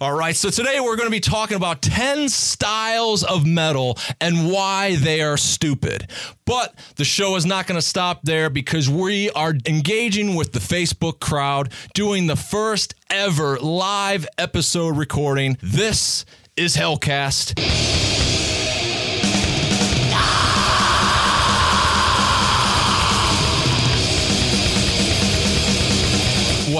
All right, so today we're going to be talking about 10 styles of metal and why they are stupid. But the show is not going to stop there because we are engaging with the Facebook crowd, doing the first ever live episode recording. This is Hellcast.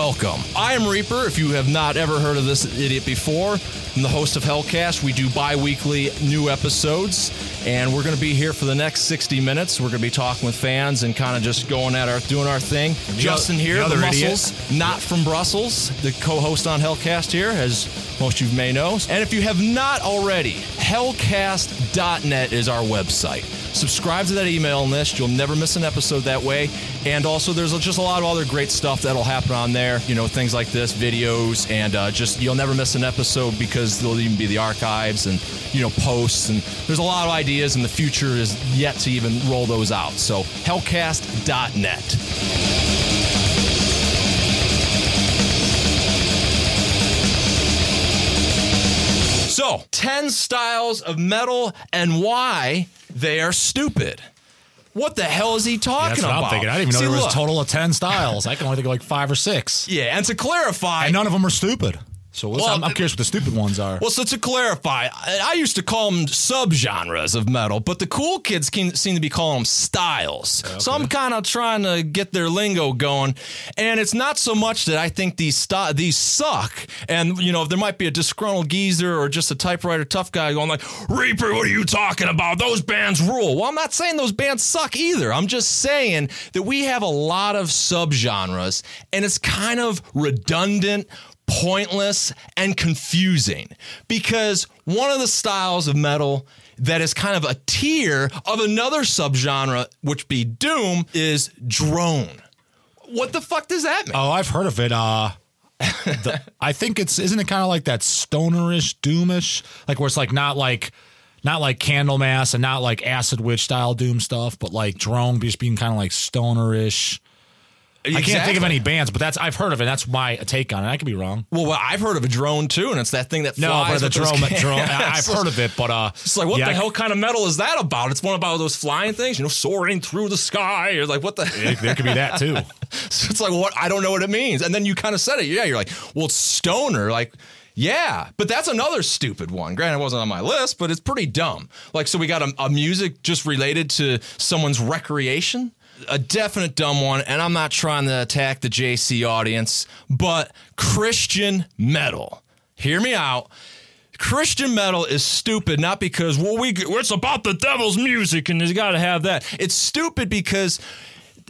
Welcome. I am Reaper. If you have not ever heard of this idiot before, I'm the host of Hellcast. We do bi weekly new episodes, and we're going to be here for the next 60 minutes. We're going to be talking with fans and kind of just going at our, doing our thing. Justin here, the the muscles, idiot. not from Brussels, the co host on Hellcast here, as most of you may know. And if you have not already, hellcast.net is our website. Subscribe to that email list. You'll never miss an episode that way. And also, there's just a lot of other great stuff that'll happen on there. You know, things like this, videos, and uh, just you'll never miss an episode because there'll even be the archives and, you know, posts. And there's a lot of ideas, and the future is yet to even roll those out. So, hellcast.net. So, 10 styles of metal and why they are stupid. What the hell is he talking what about? I'm thinking. I didn't even know See, there was a total of 10 styles. I can only think of like five or six. Yeah, and to clarify, And none of them are stupid. So what's, Well, I'm, I'm curious what the stupid ones are. Well, so to clarify, I, I used to call them subgenres of metal, but the cool kids can, seem to be calling them styles. So I'm kind of trying to get their lingo going, and it's not so much that I think these sti- these suck, and you know there might be a disgruntled geezer or just a typewriter tough guy going like, "Reaper, what are you talking about? Those bands rule." Well, I'm not saying those bands suck either. I'm just saying that we have a lot of subgenres, and it's kind of redundant pointless and confusing because one of the styles of metal that is kind of a tier of another subgenre, which be doom, is drone. What the fuck does that mean? Oh, I've heard of it. Uh, the, I think it's isn't it kind of like that stonerish, doomish, like where it's like not like not like Candlemass and not like Acid Witch style doom stuff, but like drone just being kind of like stonerish. I can't think of any bands, but that's I've heard of it. That's my take on it. I could be wrong. Well, well, I've heard of a drone too, and it's that thing that No, flies but the drone, drone I've heard of it, but uh, It's like, what yeah, the hell kind of metal is that about? It's one about those flying things, you know, soaring through the sky. Or like, what the? There, there could be that too. So it's like, what? I don't know what it means. And then you kind of said it. Yeah, you're like, well, it's stoner. Like, yeah, but that's another stupid one. Granted, it wasn't on my list, but it's pretty dumb. Like, so we got a, a music just related to someone's recreation. A definite dumb one, and I'm not trying to attack the JC audience, but Christian metal. Hear me out. Christian metal is stupid, not because well, we it's about the devil's music and you got to have that. It's stupid because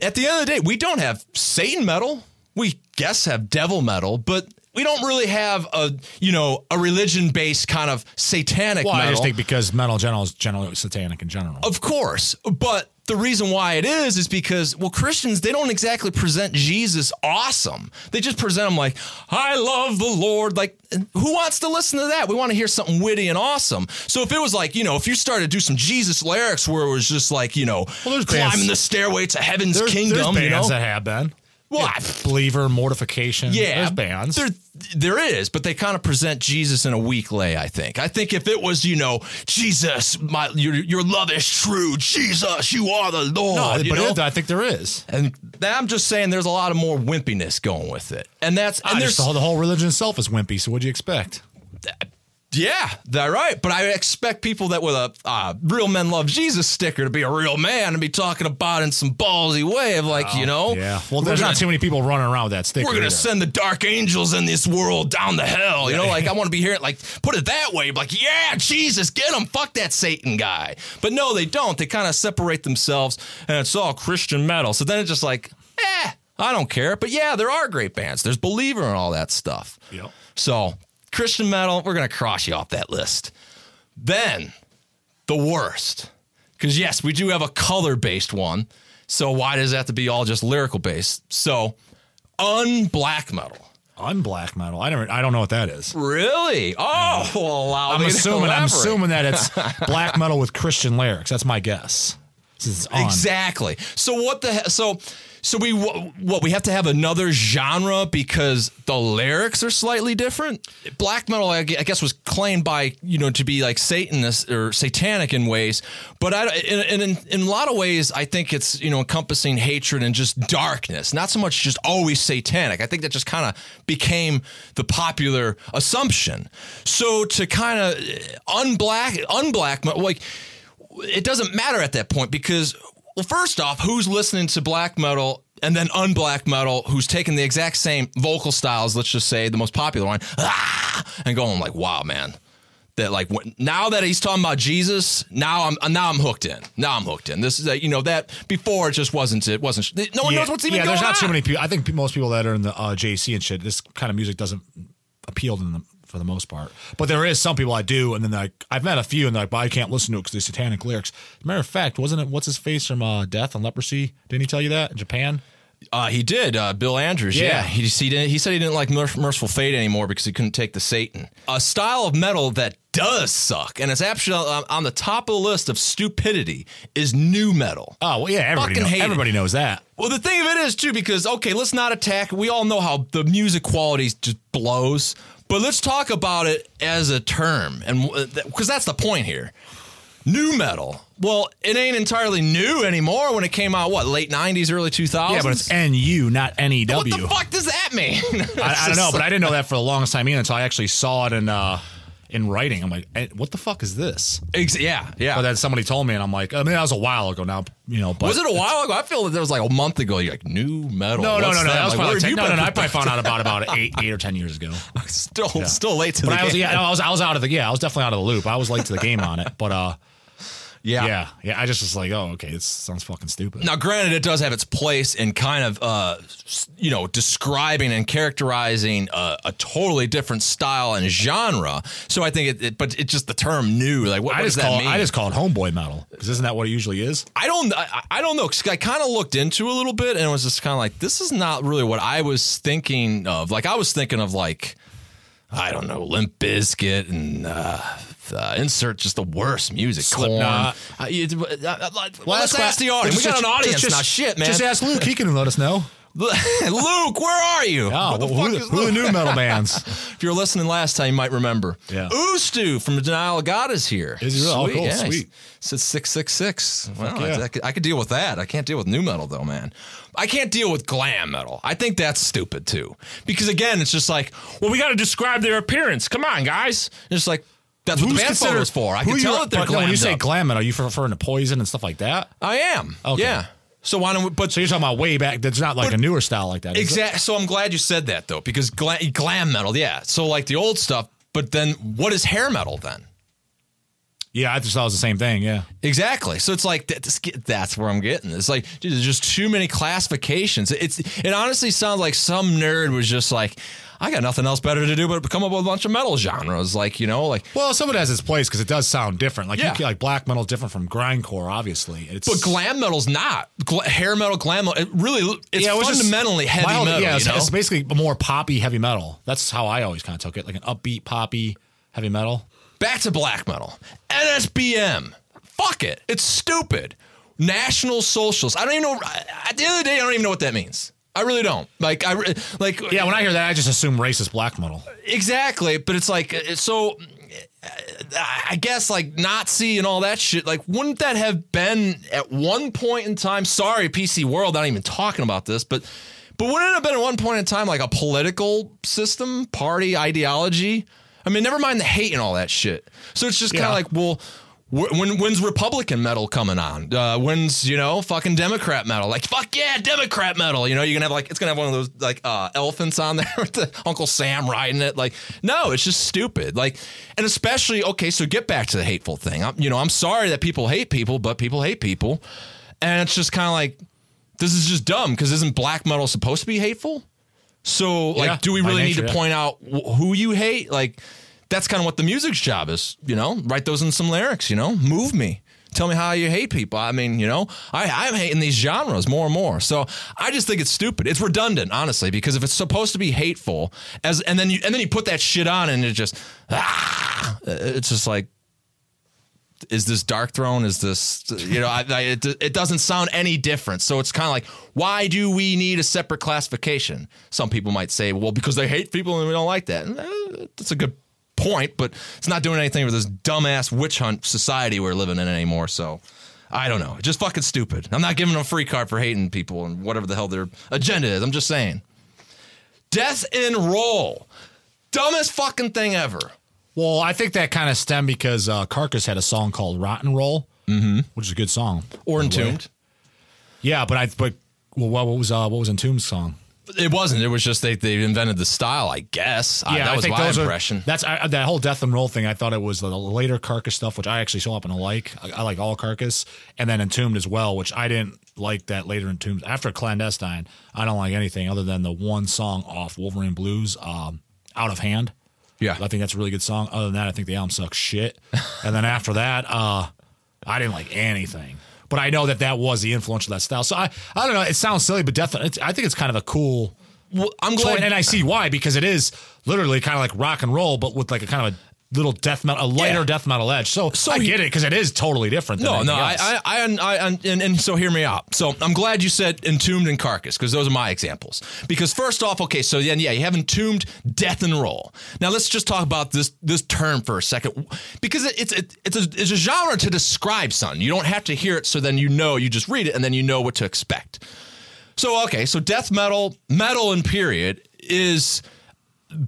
at the end of the day, we don't have Satan metal. We guess have devil metal, but we don't really have a you know a religion based kind of satanic Well, I just think because metal general is generally satanic in general. Of course, but the reason why it is is because well Christians they don't exactly present Jesus awesome. They just present him like I love the Lord. Like who wants to listen to that? We want to hear something witty and awesome. So if it was like you know if you started to do some Jesus lyrics where it was just like you know Well, there's climbing bands- the stairway to heaven's There's, kingdom, there's bands you know. that have been. Well, Yeah, believer, mortification. yeah, there's bands. There, there is, but they kind of present Jesus in a weak lay. I think. I think if it was, you know, Jesus, my your your love is true. Jesus, you are the Lord. no, but it- I think there is. And that- I'm just saying there's a lot of more wimpiness going with it. And that's and And there's the, whole, the whole religion itself is wimpy. So what'd you expect? Yeah, that right. But I expect people that with a uh, real men love Jesus sticker to be a real man and be talking about in some ballsy way of like, you know, Oh, Yeah. Well, there's gonna- not too many people running around with that sticker. We're gonna either. send the dark angels in this world down the hell. You know, like I want to be here. like, put it that way, like, yeah, Jesus, get him, fuck that Satan guy. But no, they don't. They kind of separate themselves, and it's all Christian metal. So then it's just like, eh, I don't care. But yeah, there are great bands. There's Believer and all that stuff. Yep. So Christian metal, we're gonna cross you off that list. Then the worst, because yes, we do have a color based one. So why does it have to be all just lyrical based? So unblack metal. Unblack metal. I never. I don't know what that is. Really? Oh, well, allow I'm to assuming. I'm assuming that it's black metal with Christian lyrics. That's my guess. Exactly. So what the he- so so we what we have to have another genre because the lyrics are slightly different. Black metal, I guess, was claimed by you know to be like Satanist or satanic in ways, but I in, in in a lot of ways I think it's you know encompassing hatred and just darkness, not so much just always satanic. I think that just kind of became the popular assumption. So to kind of unblack unblack like it doesn't matter at that point because well first off who's listening to black metal and then unblack metal who's taking the exact same vocal styles let's just say the most popular one ah, and going like wow man. That like when, now that he's talking about Jesus now I'm now I'm hooked in. Now I'm hooked in. This is you know that before it just wasn't it wasn't no one yeah, knows what's even yeah, going there's not on. too many people. I think most people that are in the uh, JC and shit, this kind of music doesn't appeal to them for the most part. But there is some people I do, and then like I've met a few, and like, but I can't listen to it because they're satanic lyrics. matter of fact, wasn't it what's his face from uh, Death and Leprosy? Didn't he tell you that in Japan? Uh, he did. Uh, Bill Andrews. Yeah, Yeah. he he, didn't, he said he didn't like Merc- Mercyful Fate anymore because he couldn't take the Satan. A style of metal that does suck, and it's actually on, on the top of the list of stupidity is new metal. Oh well, yeah, everybody, Fucking know- hate it. everybody knows that. Well, the thing of it is too, because okay, let's not attack. We all know how the music quality just blows, but let's talk about it as a term, and because that's the point here. New metal. Well, it ain't entirely new anymore. When it came out, what late '90s, early 2000s? Yeah, but it's NU, not NEW. what the fuck does that mean? I, I don't know, but I didn't know that for the longest time either until I actually saw it in uh, in writing. I'm like, eh, what the fuck is this? Ex- yeah, yeah. But then somebody told me, and I'm like, I mean, that was a while ago now, you know. But was it a while ago? I feel that there was like a month ago. You're like new metal. No, no, no, no. That, That was Like, probably 10, no, no, no. I probably found out about about eight, eight or ten years ago. still, still late to But the I was, game. yeah, I was, I was out of the, yeah, I was definitely out of the loop. I was late to the game on it, but uh, yeah. yeah, yeah. I just was like, oh, okay, this sounds fucking stupid. Now, granted, it does have its place in kind of, uh, you know, describing and characterizing a, a totally different style and genre. So I think it, it but it's just the term new. Like, what, I what does just that call, mean? it, I just call it homeboy metal because isn't that what it usually is? I don't, I, I don't know. 'cause I kind of looked into a little bit and it was just kind of like, this is not really what I was thinking of. Like, I was thinking of like, I don't know, Limp Bizkit and uh, uh, insert just the worst music. Slipknot. Korn. Uh, you- uh, uh, well, let's that's ask the audience. We just- got an just- audience just- now. Shit, man. Just ask Luke. He can let us know. Luke, where are you? Oh, What the who, fuck the- is who the new metal bands? If you were listening last time, you might remember. Yeah. Oostu from Denial of God is here. Is he really? Oh, Sweet, cool, yeah. sweet. Says six six six. Well, yeah. I, I could, I could deal with that. I can't deal with new metal though, man. I can't deal with glam metal. I think that's stupid too. Because again, it's just like, well, we got to describe their appearance. Come on, guys. It's just like that's what the band considered- photo's for. I can tell that they're but when you say up. glam metal, are you referring to Poison and stuff like that? I am. Okay. Yeah. So why don't we? But So you're talking about way back. That's not like But- a newer style like that. Exactly. So I'm glad you said that though, because glam, glam metal, yeah. So like the old stuff, but then what is hair metal then? Yeah, I just thought it was the same thing. Yeah. Exactly. So it's like that- that's where I'm getting. It's like dude, there's just too many classifications. It's it honestly sounds like some nerd was just like, I got nothing else better to do but come up with a bunch of metal genres. Like you know, like Well, some of it has its place because it does sound different. Like Yeah. can, like black metal is different from grindcore, obviously. It's but glam metal's not Gla- hair metal. Glam metal. It really it's it was just fundamentally heavy mild- metal. Yeah, you know? it's basically more poppy heavy metal. That's how I always kind of took it, like an upbeat poppy heavy metal. Back to black metal. NSBM. Fuck it. It's stupid. National Socialist. I don't even know. At the end of the day, I don't even know what that means. I really don't. Like I like. Yeah, when I hear that, I just assume racist black metal. Exactly, but it's like uh, so. Uh, I guess like Nazi and all that shit. Like, wouldn't that have been at one point in time? Sorry, PC World, not even talking about this, but but wouldn't it have been at one point in time like a political system, party ideology? I mean, never mind the hate and all that shit. So it's just kind of Yeah. like, well. When when's Republican metal coming on? Uh, when's you know fucking Democrat metal? Like fuck yeah, Democrat metal. You know you're gonna have like it's gonna have one of those like uh, elephants on there with the Uncle Sam riding it. Like no, it's just stupid. Like and especially okay, so get back to the hateful thing. I'm, you know I'm sorry that people hate people, but people hate people, and it's just kind of like this is just dumb because isn't black metal supposed to be hateful? So like, Yeah, do we really nature, need to point out wh- who you hate? Like that's kind of what the music's job is, you know. Write those in some lyrics, you know. Move me. Tell me how you hate people. I mean, you know, I, I'm hating these genres more and more. So I just think it's stupid. It's redundant, honestly, because if it's supposed to be hateful, as and then you and then you put that shit on, and it just ah, it's just like is this Darkthrone? Is this you know? I, I, it, it doesn't sound any different. So it's kind of like, why do we need a separate classification? Some people might say, well, because they hate people and we don't like that. And, uh, that's a good point, but it's not doing anything for this dumbass witch hunt society we're living in anymore. So I don't know. Just fucking stupid. I'm not giving them a free card for hating people and whatever the hell their agenda is. I'm just saying. Death in roll. Dumbest fucking thing ever. Well, I think that kind of stemmed because uh, Carcass had a song called "Rotten Roll," mm-hmm. which is a good song. Or by the way. entombed. Yeah, but I but well, what, what was uh, what was Entombed's song? It wasn't. It was just they, they invented the style, I guess. I, that was my those are- impression. that's I, that whole death and roll thing. I thought it was the later Carcass stuff, which I actually so happen to like. I, I like all Carcass, and then Entombed as well, which I didn't like that later Entombed. After Clandestine, I don't like anything other than the one song off Wolverine Blues, um, Out of Hand. Yeah. I think that's a really good song. Other than that, I think the album sucks shit. and then after that, uh, I didn't like anything. But I know that that was the influence of that style. So I, I don't know. It sounds silly, but definitely, I think it's kind of a cool. Well, I'm So, glad. and I see why because it is literally kind of like rock and roll, but with like a kind of a little death metal, a lighter Yeah. death metal edge. So, So I he- get it because it is totally different. Than no, no, else. I, I, I, I and, and so hear me out. So I'm glad you said entombed and carcass because those are my examples. Because first off, okay, so then yeah, you have entombed, death and roll. Now let's just talk about this this term for a second because it, it's it, it's a it's a genre to describe something. You don't have to hear it, so then you know you just read it and then you know what to expect. So okay, so death metal, metal and period is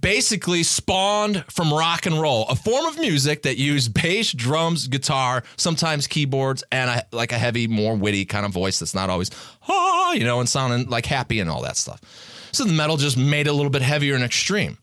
basically spawned from rock and roll, a form of music that used bass, drums, guitar, sometimes keyboards, and a, like a heavy, more witty kind of voice that's not always ah, you know, and sounding like happy and all that stuff. So the metal just made it a little bit heavier and extreme.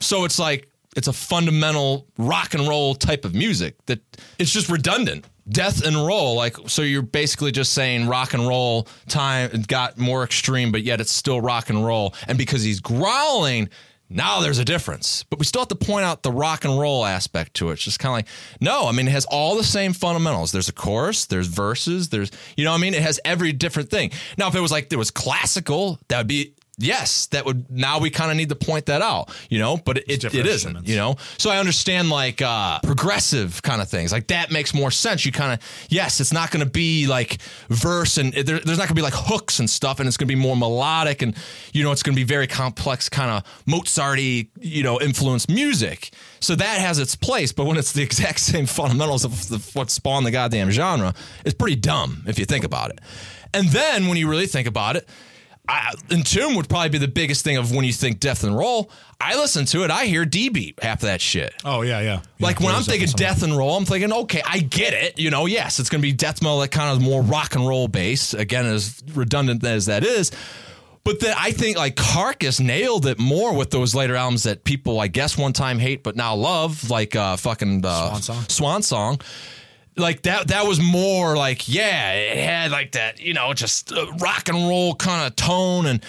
So it's like it's a fundamental rock and roll type of music that it's just redundant. Death and roll, like so you're basically just saying rock and roll time got more extreme, but yet it's still rock and roll. And because he's growling, now there's a difference. But we still have to point out the rock and roll aspect to it. It's just kind of like, no, I mean, it has all the same fundamentals. There's a chorus, there's verses, there's, you know what I mean? It has every different thing. Now, if it was like there was classical, that would be yes, that would now we kind of need to point that out, you know, but it, it, it isn't, you know. So I understand like uh progressive kind of things. Like that makes more sense. You kind of yes, it's not going to be like verse and there, there's not going to be like hooks and stuff and it's going to be more melodic and you know it's going to be very complex kind of Mozarty, you know, influenced music. So that has its place, but when it's the exact same fundamentals of the, what spawned the goddamn genre, it's pretty dumb if you think about it. And then when you really think about it, I, Entomb would probably be the biggest thing of when you think death and roll. I listen to it, I hear D beat half of that shit. oh yeah, yeah. Like Yeah, when I'm thinking death and roll, I'm thinking, okay, I get it. You know, yes, it's going to be death metal that kind of more rock and roll base. Again, as redundant as that is. But then I think like Carcass nailed it more with those later albums that people, I guess, one time hate but now love, like uh, fucking uh, Swan Song? Swan Song. Like that, that was more like, yeah, it had like that, you know, just uh, rock and roll kind of tone and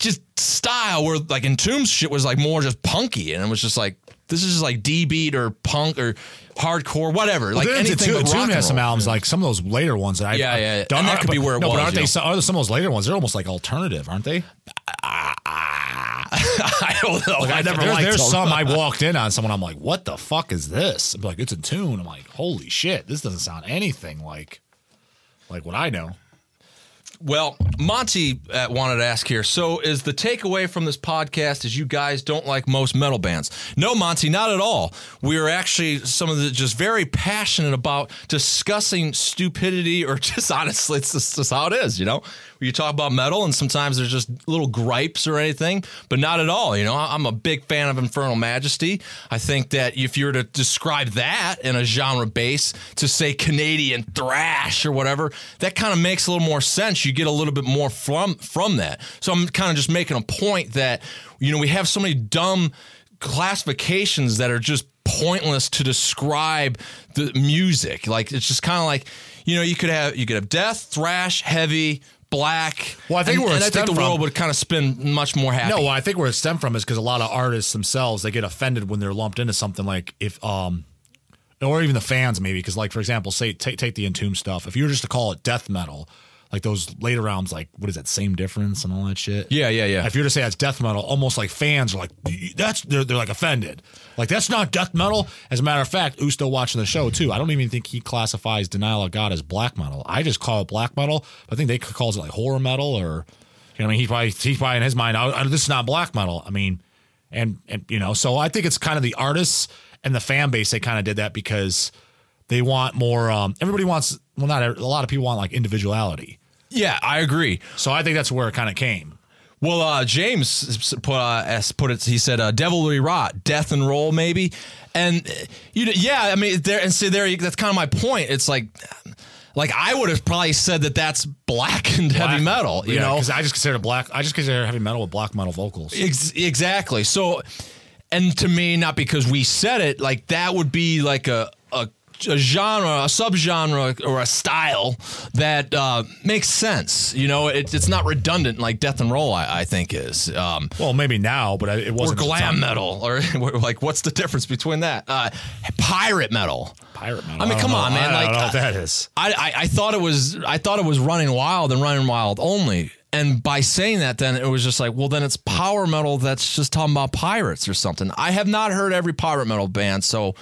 just style. Where like Entombed shit was like more just punky, and it was just like this is just like D beat or punk or hardcore, whatever. like Well, then anything Entombed- but rock Entombed and has some albums like some of those later ones that I Yeah, yeah, And that aren't- could be but- where it no, was, but aren't they? Some, are some of those later ones? They're almost like alternative, aren't they? I don't know. I never there's, liked there's them. some I walked in on someone. I'm like, what the fuck is this? I'm like, it's a tune. I'm like, holy shit, this doesn't sound anything like like what I know. Well, Monty uh, wanted to ask here. So, is the takeaway from this podcast is you guys don't like most metal bands? No, Monty, not at all. We are actually some of the just very passionate about discussing stupidity, or just honestly, it's just, just how it is. You know, you talk about metal, and sometimes there's just little gripes or anything, but not at all. You know, I'm a big fan of Infernal Majesty. I think that if you were to describe that in a genre base to say Canadian thrash or whatever, that kind of makes a little more sense. You get a little bit more from from that. So I'm kind of just making a point that you know we have so many dumb classifications that are just pointless to describe the music. Like it's just kind of like you know you could have you could have death, thrash, heavy, black. Well, I think and, where and I think the from- world would kind of spin much more happy. No, I think where it stemmed from is because a lot of artists themselves they get offended when they're lumped into something like if um or even the fans maybe because like for example say take take the entomb stuff if you were just to call it death metal like those later rounds, like what is that? Same difference and all that shit. Yeah, yeah, yeah. If you were to say that's death metal, almost like fans are like, that's they're, they're like offended. Like that's not death metal. As a matter of fact, Usto watching the show too. I don't even think he classifies Denial of God as black metal. I just call it black metal. I think they calls it like horror metal or, you know, I mean, he probably he's probably in his mind, oh, this is not black metal. I mean, and and you know, so I think it's kind of the artists and the fan base. They kind of did that because they want more. Um, everybody wants. Well, not a lot of people want like individuality. Yeah, I agree. So I think that's where it kind of came. Well, uh, James put uh, put it. He said, uh, "Devilry rot, death and roll, maybe." And uh, you, know, yeah, I mean, there and see there. That's kind of my point. It's like, like I would have probably said that that's black and black, heavy metal. You yeah, know, because I just consider black. I just consider heavy metal with black metal vocals. Ex- exactly. So, and to me, not because we said it, like that would be like a a genre, a subgenre, or a style that uh, makes sense. You know, it, it's not redundant like death and roll. I, I think is. Um, well, maybe now, but it wasn't. Or glam metal, or like, what's the difference between that? Uh, pirate metal. Pirate metal. I mean, I come know. on, man. I like, don't know what that is. I, I, I thought it was. I thought it was running wild and running wild only. And by saying that, then it was just like, well, then it's power metal that's just talking about pirates or something. I have not heard every pirate metal band, so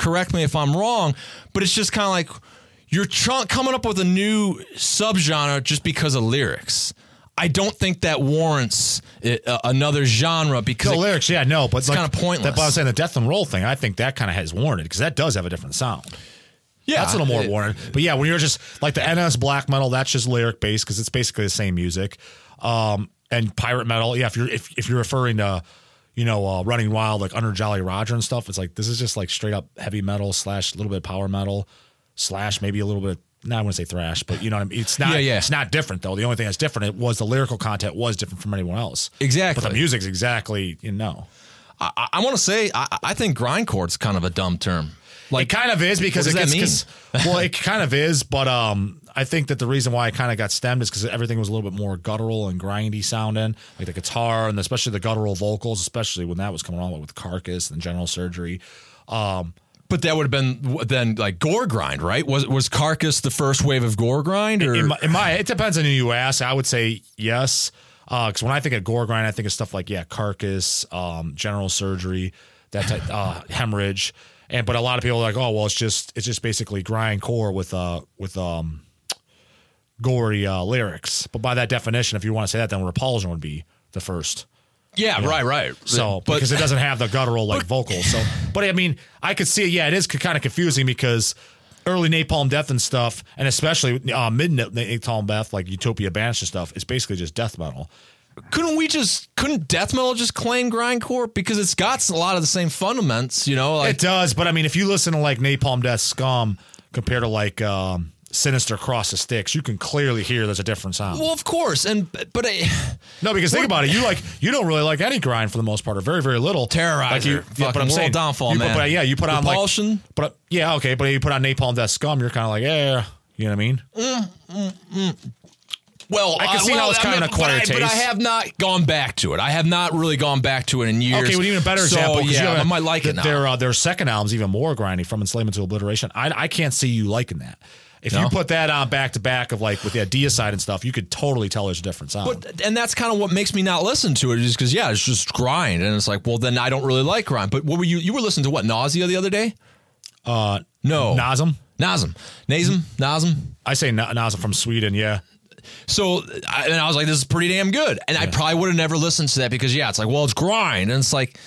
correct me if I'm wrong, but it's just kind of like you're coming up with a new subgenre just because of lyrics. I don't think that warrants it, uh, another genre because the lyrics, yeah, no, but it's like, kind of pointless. That, but I was saying the death and roll thing. I think that kind of has warranted because that does have a different sound. Yeah, that's a little more warranted. But yeah, when you're just like the NS black metal, that's just lyric based because it's basically the same music. Um, and pirate metal, yeah, if you're if, if you're referring to you know, uh, running wild like under Jolly Roger and stuff. It's like this is just like straight up heavy metal slash a little bit of power metal slash maybe a little bit. Of, no, I wouldn't say thrash, but you know what I mean. It's not. Yeah, yeah. It's not different though. The only thing that's different it was the lyrical content was different from anyone else. Exactly. But the music's exactly you know. I, I want to say I, I think grindcore's kind of a dumb term. Like, it kind of is because it gets, well, it kind of is, but um, I think that the reason why it kind of got stemmed is because everything was a little bit more guttural and grindy sounding, like the guitar and especially the guttural vocals, especially when that was coming on with Carcass and General Surgery. Um, but that would have been then like gore grind, right? Was was Carcass the first wave of gore grind? Or? In my, in my it depends on who you ask. I would say yes, because uh, when I think of gore grind, I think of stuff like yeah, Carcass, um, General Surgery, that type, uh, hemorrhage. And but a lot of people are like, oh well, it's just it's just basically grind core with uh with um gory uh, lyrics. But by that definition, if you want to say that, then Repulsion would be the first. Yeah, right, right. So but, because it doesn't have the guttural like vocals. So, but I mean, I could see. Yeah, it is kind of confusing because early Napalm Death and stuff, and especially uh, mid Napalm Death, like Utopia Banished and stuff, is basically just death metal couldn't we just couldn't death metal just claim grindcore because it's got a lot of the same fundamentals, you know? Like, it does, but I mean, if you listen to like Napalm Death Scum compared to like um, Sinister Cross the Styx you can clearly hear there's a different sound. Well, of course, and but I, no, because think about it, you like you don't really like any grind for the most part, or very very little. Terrorizer, like you, yeah, but I'm saying downfall, you man. Put, yeah, you put on Repulsion. like, but yeah, okay, but you put on Napalm Death Scum, you're kind of like, yeah, you know what I mean? Mm, mm, mm. Well, I can see well, how it's kind I mean, of acquired taste. But I have not gone back to it. I have not really gone back to it in years. Okay, well, even a better example. So, yeah, have, I might like it now. Their, uh, their second album's even more grindy, From Enslavement to Obliteration. I, I can't see you liking that. If no? you put that on back to back of like with the deicide and stuff, you could totally tell there's a different sound. But and that's kind of what makes me not listen to it is because yeah, it's just grind, and it's like, well, then I don't really like grind. But what were you? You were listening to what nausea the other day? Uh, no, Nasum, Nasum, Nasum, Nasum. I say Nasum from Sweden. Yeah. So and I was like, this is pretty damn good. And yeah. I probably would have never listened to that because yeah, it's like, well, it's grind, and it's like.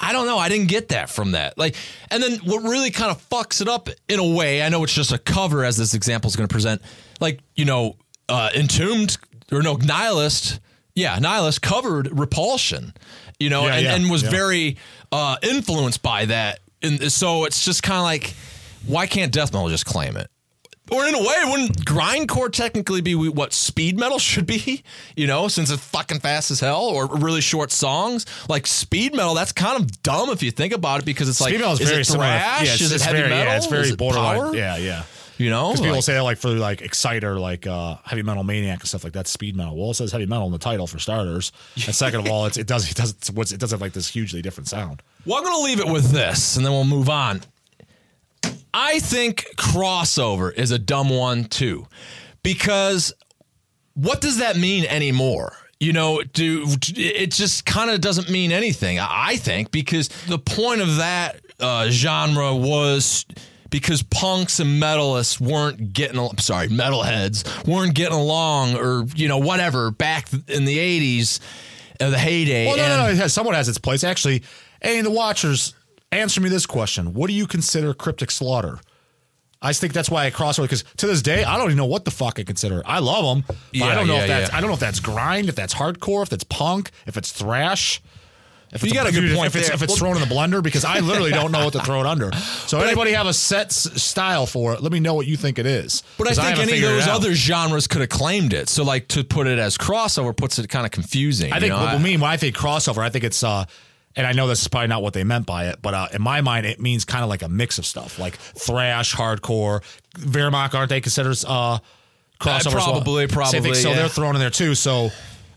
I don't know. I didn't get that from that. Like, and then what really kind of fucks it up in a way, I know it's just a cover as this example is going to present. Like, you know, uh, Entombed or no, Nihilist. Yeah, Nihilist covered Repulsion, you know, yeah, and, yeah, and, was yeah. very uh, influenced by that. And so it's just kind of like, why can't death metal just claim it? Or in a way, wouldn't grindcore technically be what speed metal should be? You know, since it's fucking fast as hell, or really short songs. Like speed metal, that's kind of dumb if you think about it, because it's speed like metal is, is very it thrash? Yeah, it's, is it heavy very, metal? Yeah, it's very is borderline. Power? Yeah, yeah. You know, because like, people say that like for like Exciter, like uh, heavy metal maniac and stuff like that, speed metal. Well, it says heavy metal in the title for starters, and second of all, it's, it does it does it does have like this hugely different sound. Well, I'm gonna leave it with this, and then we'll move on. I think crossover is a dumb one too, because what does that mean anymore? You know, do it just kind of doesn't mean anything, I think, because the point of that uh, genre was because punks and metalists weren't getting I'm sorry metalheads weren't getting along or you know whatever back in the 80s uh, the heyday Well, no, no, no. It has, somewhat has its place. Actually, and the watchers, answer me this question: What do you consider cryptic slaughter? I think that's why I cross over because to this day I don't even know what the fuck I consider. I love them, but I don't know yeah, if that's yeah. I don't know if that's grind, if that's hardcore, if that's punk, if it's thrash. If You got a good if point If it's, there. if it's thrown in the blender, because I literally don't know what to throw it under. So anybody have a set s- style for it? Let me know what you think it is. But I think haven't any of those other genres could have claimed it. So, like to put it as crossover puts it kind of confusing. I you think know? what I mean when I think crossover, I think it's uh and I know this is probably not what they meant by it, but uh, in my mind, it means kind of like a mix of stuff, like thrash, hardcore. Wehrmacht aren't they considered uh, crossover? as well? probably, probably, So yeah. they're thrown in there too. So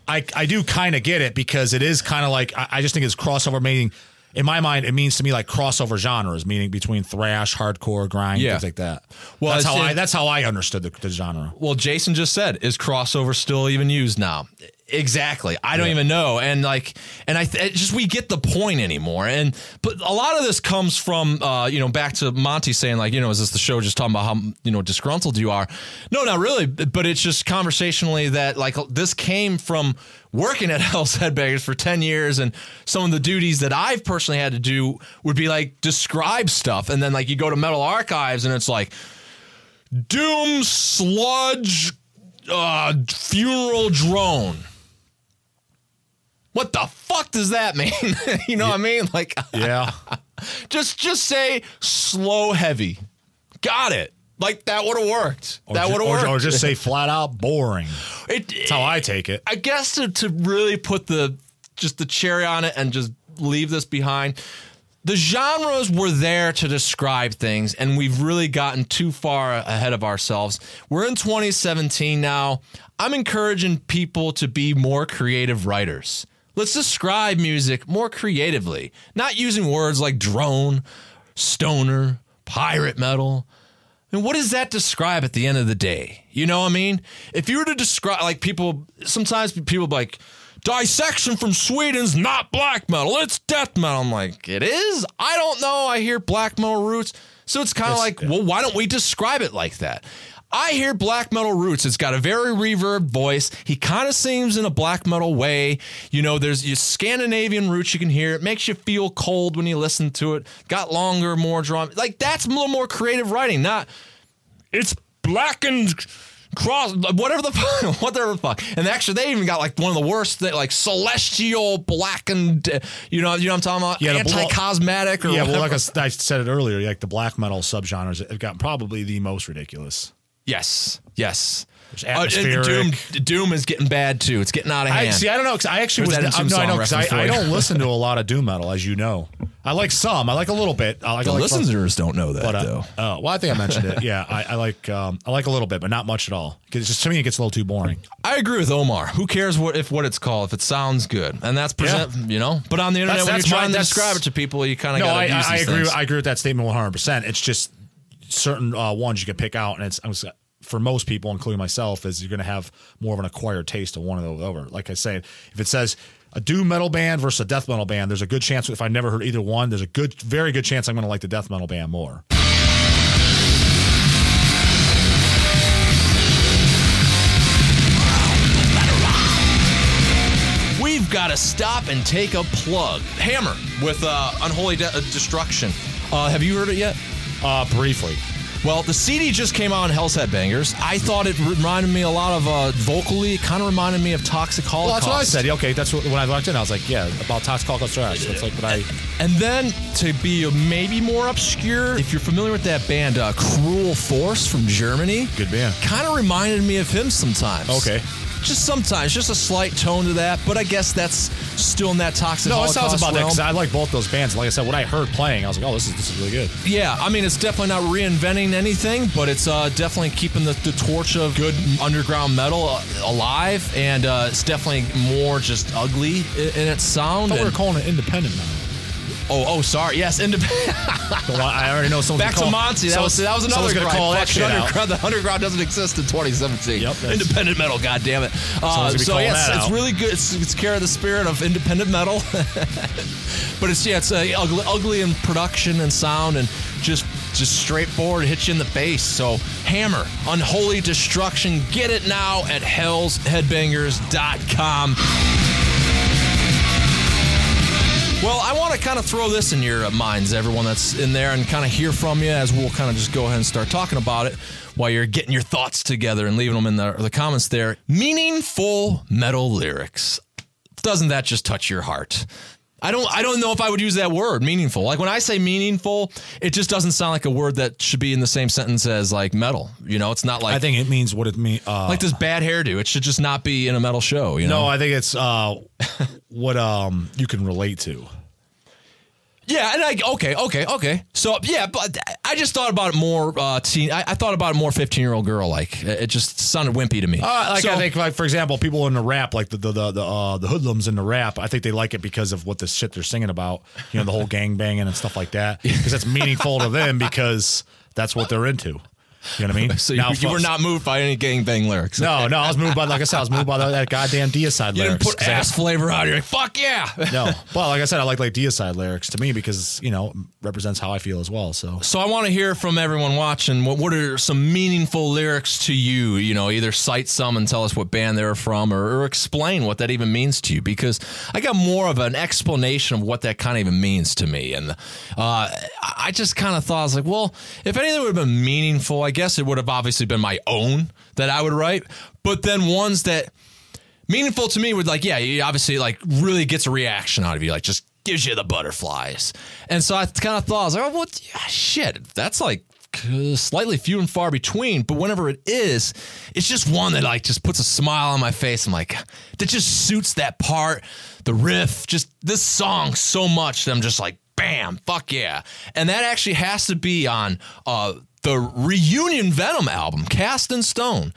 I I do kind of get it because it is kind of like I, I just think it's crossover meaning. In my mind, it means to me like crossover genres, meaning between thrash, hardcore, grind, Yeah. things like that. Well, that's how in- I that's how I understood the, the genre. Well, Jason just said, is crossover still even used now? Exactly. I don't even know. And like, and I th- just we get the point anymore. And but a lot of this comes from, uh, you know, back to Monty saying like, you know, is this the show just talking about how you know disgruntled you are? No, not really. But it's just conversationally that like this came from working at Hell's Headbangers for 10 years and some of the duties that I've personally had to do would be like describe stuff and then like you go to Metal Archives and it's like doom sludge uh, funeral drone. What the fuck does that mean? you know what I mean? Like Yeah. just just say slow heavy. Got it. Like that would have worked. Or that would have worked. or just say flat out boring. it, That's how I take it. I guess to, to really put the just the cherry on it and just leave this behind. The genres were there to describe things, and we've really gotten too far ahead of ourselves. We're in 2017 now. I'm encouraging people to be more creative writers. Let's describe music more creatively, not using words like drone, stoner, pirate metal. And what does that describe at the end of the day? You know what I mean? If you were to describe, like people, sometimes people like, dissection from Sweden's not black metal, it's death metal. I'm like, it is? I don't know. I hear black metal roots. So it's kind of like, well, why don't we describe it like that? I hear black metal roots. It's got a very reverb voice. He kind of sings in a black metal way. You know, there's your Scandinavian roots you can hear. It makes you feel cold when you listen to it. Got longer, more drum. Like that's a little more creative writing. Not it's blackened cross whatever the fuck, whatever the fuck. And actually, they even got like one of the worst, that, like celestial blackened. You know, you know what I'm talking about? Yeah, anti-cosmetic or Yeah, well, whatever. like I, said it earlier, like the black metal subgenres have got probably the most ridiculous. Yes, yes. Uh. Doom, Doom is getting bad too. It's getting out of hand. I see. I don't know. 'cause I actually was. uh, no, I know. 'cause I, I don't listen to a lot of doom metal, as you know. I like some. I like a little bit. I like, the I like listeners don't know that But, uh, though. uh, well, I think I mentioned it. Yeah, I, I like. Um, I like a little bit, but not much at all. Because just to me, it gets a little too boring. I agree with Omar. Who cares what if what it's called if it sounds good and that's present, you know. But on the internet, That's- when that's you're trying to describe it to people, you kind of No, got I, use I, I agree. things. I agree with that statement one hundred percent. It's just certain uh, ones you can pick out, and it's was, for most people, including myself, is you're going to have more of an acquired taste of one of those over. Like I said, if it says a doom metal band versus a death metal band, there's a good chance if I never heard either one, there's a good, very good chance I'm going to like the death metal band more. We've got to stop and take a plug. Hammr with uh, Unholy De- uh, Destruction. Uh, have you heard it yet? Uh, briefly, Well, the CD just came out on Hell's Headbangers. I thought it reminded me a lot of uh, vocally. It kind of reminded me of Toxic well, Holocaust. that's what I said. Okay, that's what when I walked in, I was like, yeah, about Toxic Holocaust Trash. That's like what I. And then to be maybe more obscure, if you're familiar with that band, uh, Cruel Force from Germany, Good band. kind of reminded me of him sometimes. Okay. Just sometimes, just a slight tone to that, but I guess that's still in that toxic. No, it sounds about that realm. because I like both those bands. Like I said, what I heard playing, I was like, oh, this is this is really good. Yeah, I mean, it's definitely not reinventing anything, but it's uh, definitely keeping the, the torch of good underground metal uh, alive, and uh, it's definitely more just ugly in, in its sound. I thought we were and- calling it independent now. Oh, oh, sorry. Yes, independent. I already know someone. Back to Monty. That was that was another Someone's gonna call that Fuck shit out. underground. The underground doesn't exist in 2017. Yep, independent metal. God damn it. Uh, so yes, it's out. really good. It's, it's care of the spirit of independent metal. but it's yeah, it's uh, ugly, ugly in production and sound and just just straightforward. Hits you in the face. So Hammr, Unholy Destruction. Get it now at hell's hellsheadbangers.com. Well, I want to kind of throw this in your uh, minds, everyone that's in there, and kind of hear from you as we'll kind of just go ahead and start talking about it while you're getting your thoughts together and leaving them in the, the comments there. Meaningful metal lyrics. Doesn't that just touch your heart? I don't I don't know if I would use that word, meaningful. Like when I say meaningful, it just doesn't sound like a word that should be in the same sentence as like metal. You know, it's not like I think it means what it means. Uh, like this bad hairdo. It should just not be in a metal show, you know. no, I think it's uh, what um you can relate to. Yeah, and I okay, okay, okay. So yeah, but I just thought about it more. Uh, teen, I, I thought about it more. Fifteen year old girl, like it just sounded wimpy to me. Uh, like So- I think, like for example, people in the rap, like the the the the, uh, the hoodlums in the rap, I think they like it because of what the shit they're singing about. You know, the whole gang banging and stuff like that, because that's meaningful to them because that's what they're into. You know what I mean? so you, Now, you were not moved by any gang bang lyrics. No, no, I was moved by like I said, I was moved by that goddamn Deicide you lyrics. put 'cause I- ass flavor out. You're like, fuck yeah. no, but like I said, I like like Deicide lyrics to me because you know represents how I feel as well. So So I want to hear from everyone watching. What, what are some meaningful lyrics to you? You know, either cite some and tell us what band they're from, or, or explain what that even means to you. Because I got more of an explanation of what that kind of even means to me, and uh, I I just kind of thought I was like, well, if anything would have been meaningful, I guess it would have obviously been my own that I would write. But then ones that meaningful to me would like yeah he obviously like really gets a reaction out of you like just gives you the butterflies. And so i kind of thought i was like oh well shit that's like slightly few and far between but whenever it is it's just one that like just puts a smile on my face. I'm like that just suits that part the riff just this song so much that i'm just like bam fuck yeah. And that actually has to be on uh the reunion venom album cast in stone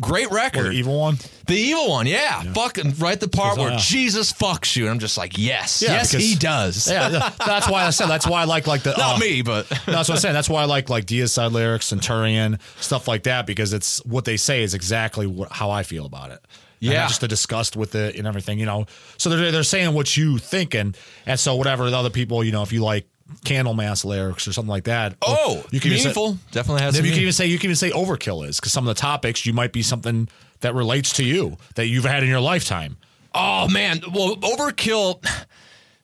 great record the evil one. the evil one, yeah. Fucking right the part where Jesus fucks you. And I'm just like, yes. Yeah, yes, because- he does. Yeah, that's why I said that's why I like like the Not uh, me, but No, that's what I'm saying. That's why I like like Deicide lyrics, Centurion, stuff like that, because it's what they say is exactly what, how I feel about it. Yeah. just the disgust with it and everything, you know. So they're they're saying what you thinking, and so whatever the other people, you know, if you like Candlemass lyrics or something like that. oh, you can even say- meaningful. Definitely has Then you can even say you can even say overkill is because some of the topics you might be something that relates to you that you've had in your lifetime. Oh man, well, Overkill.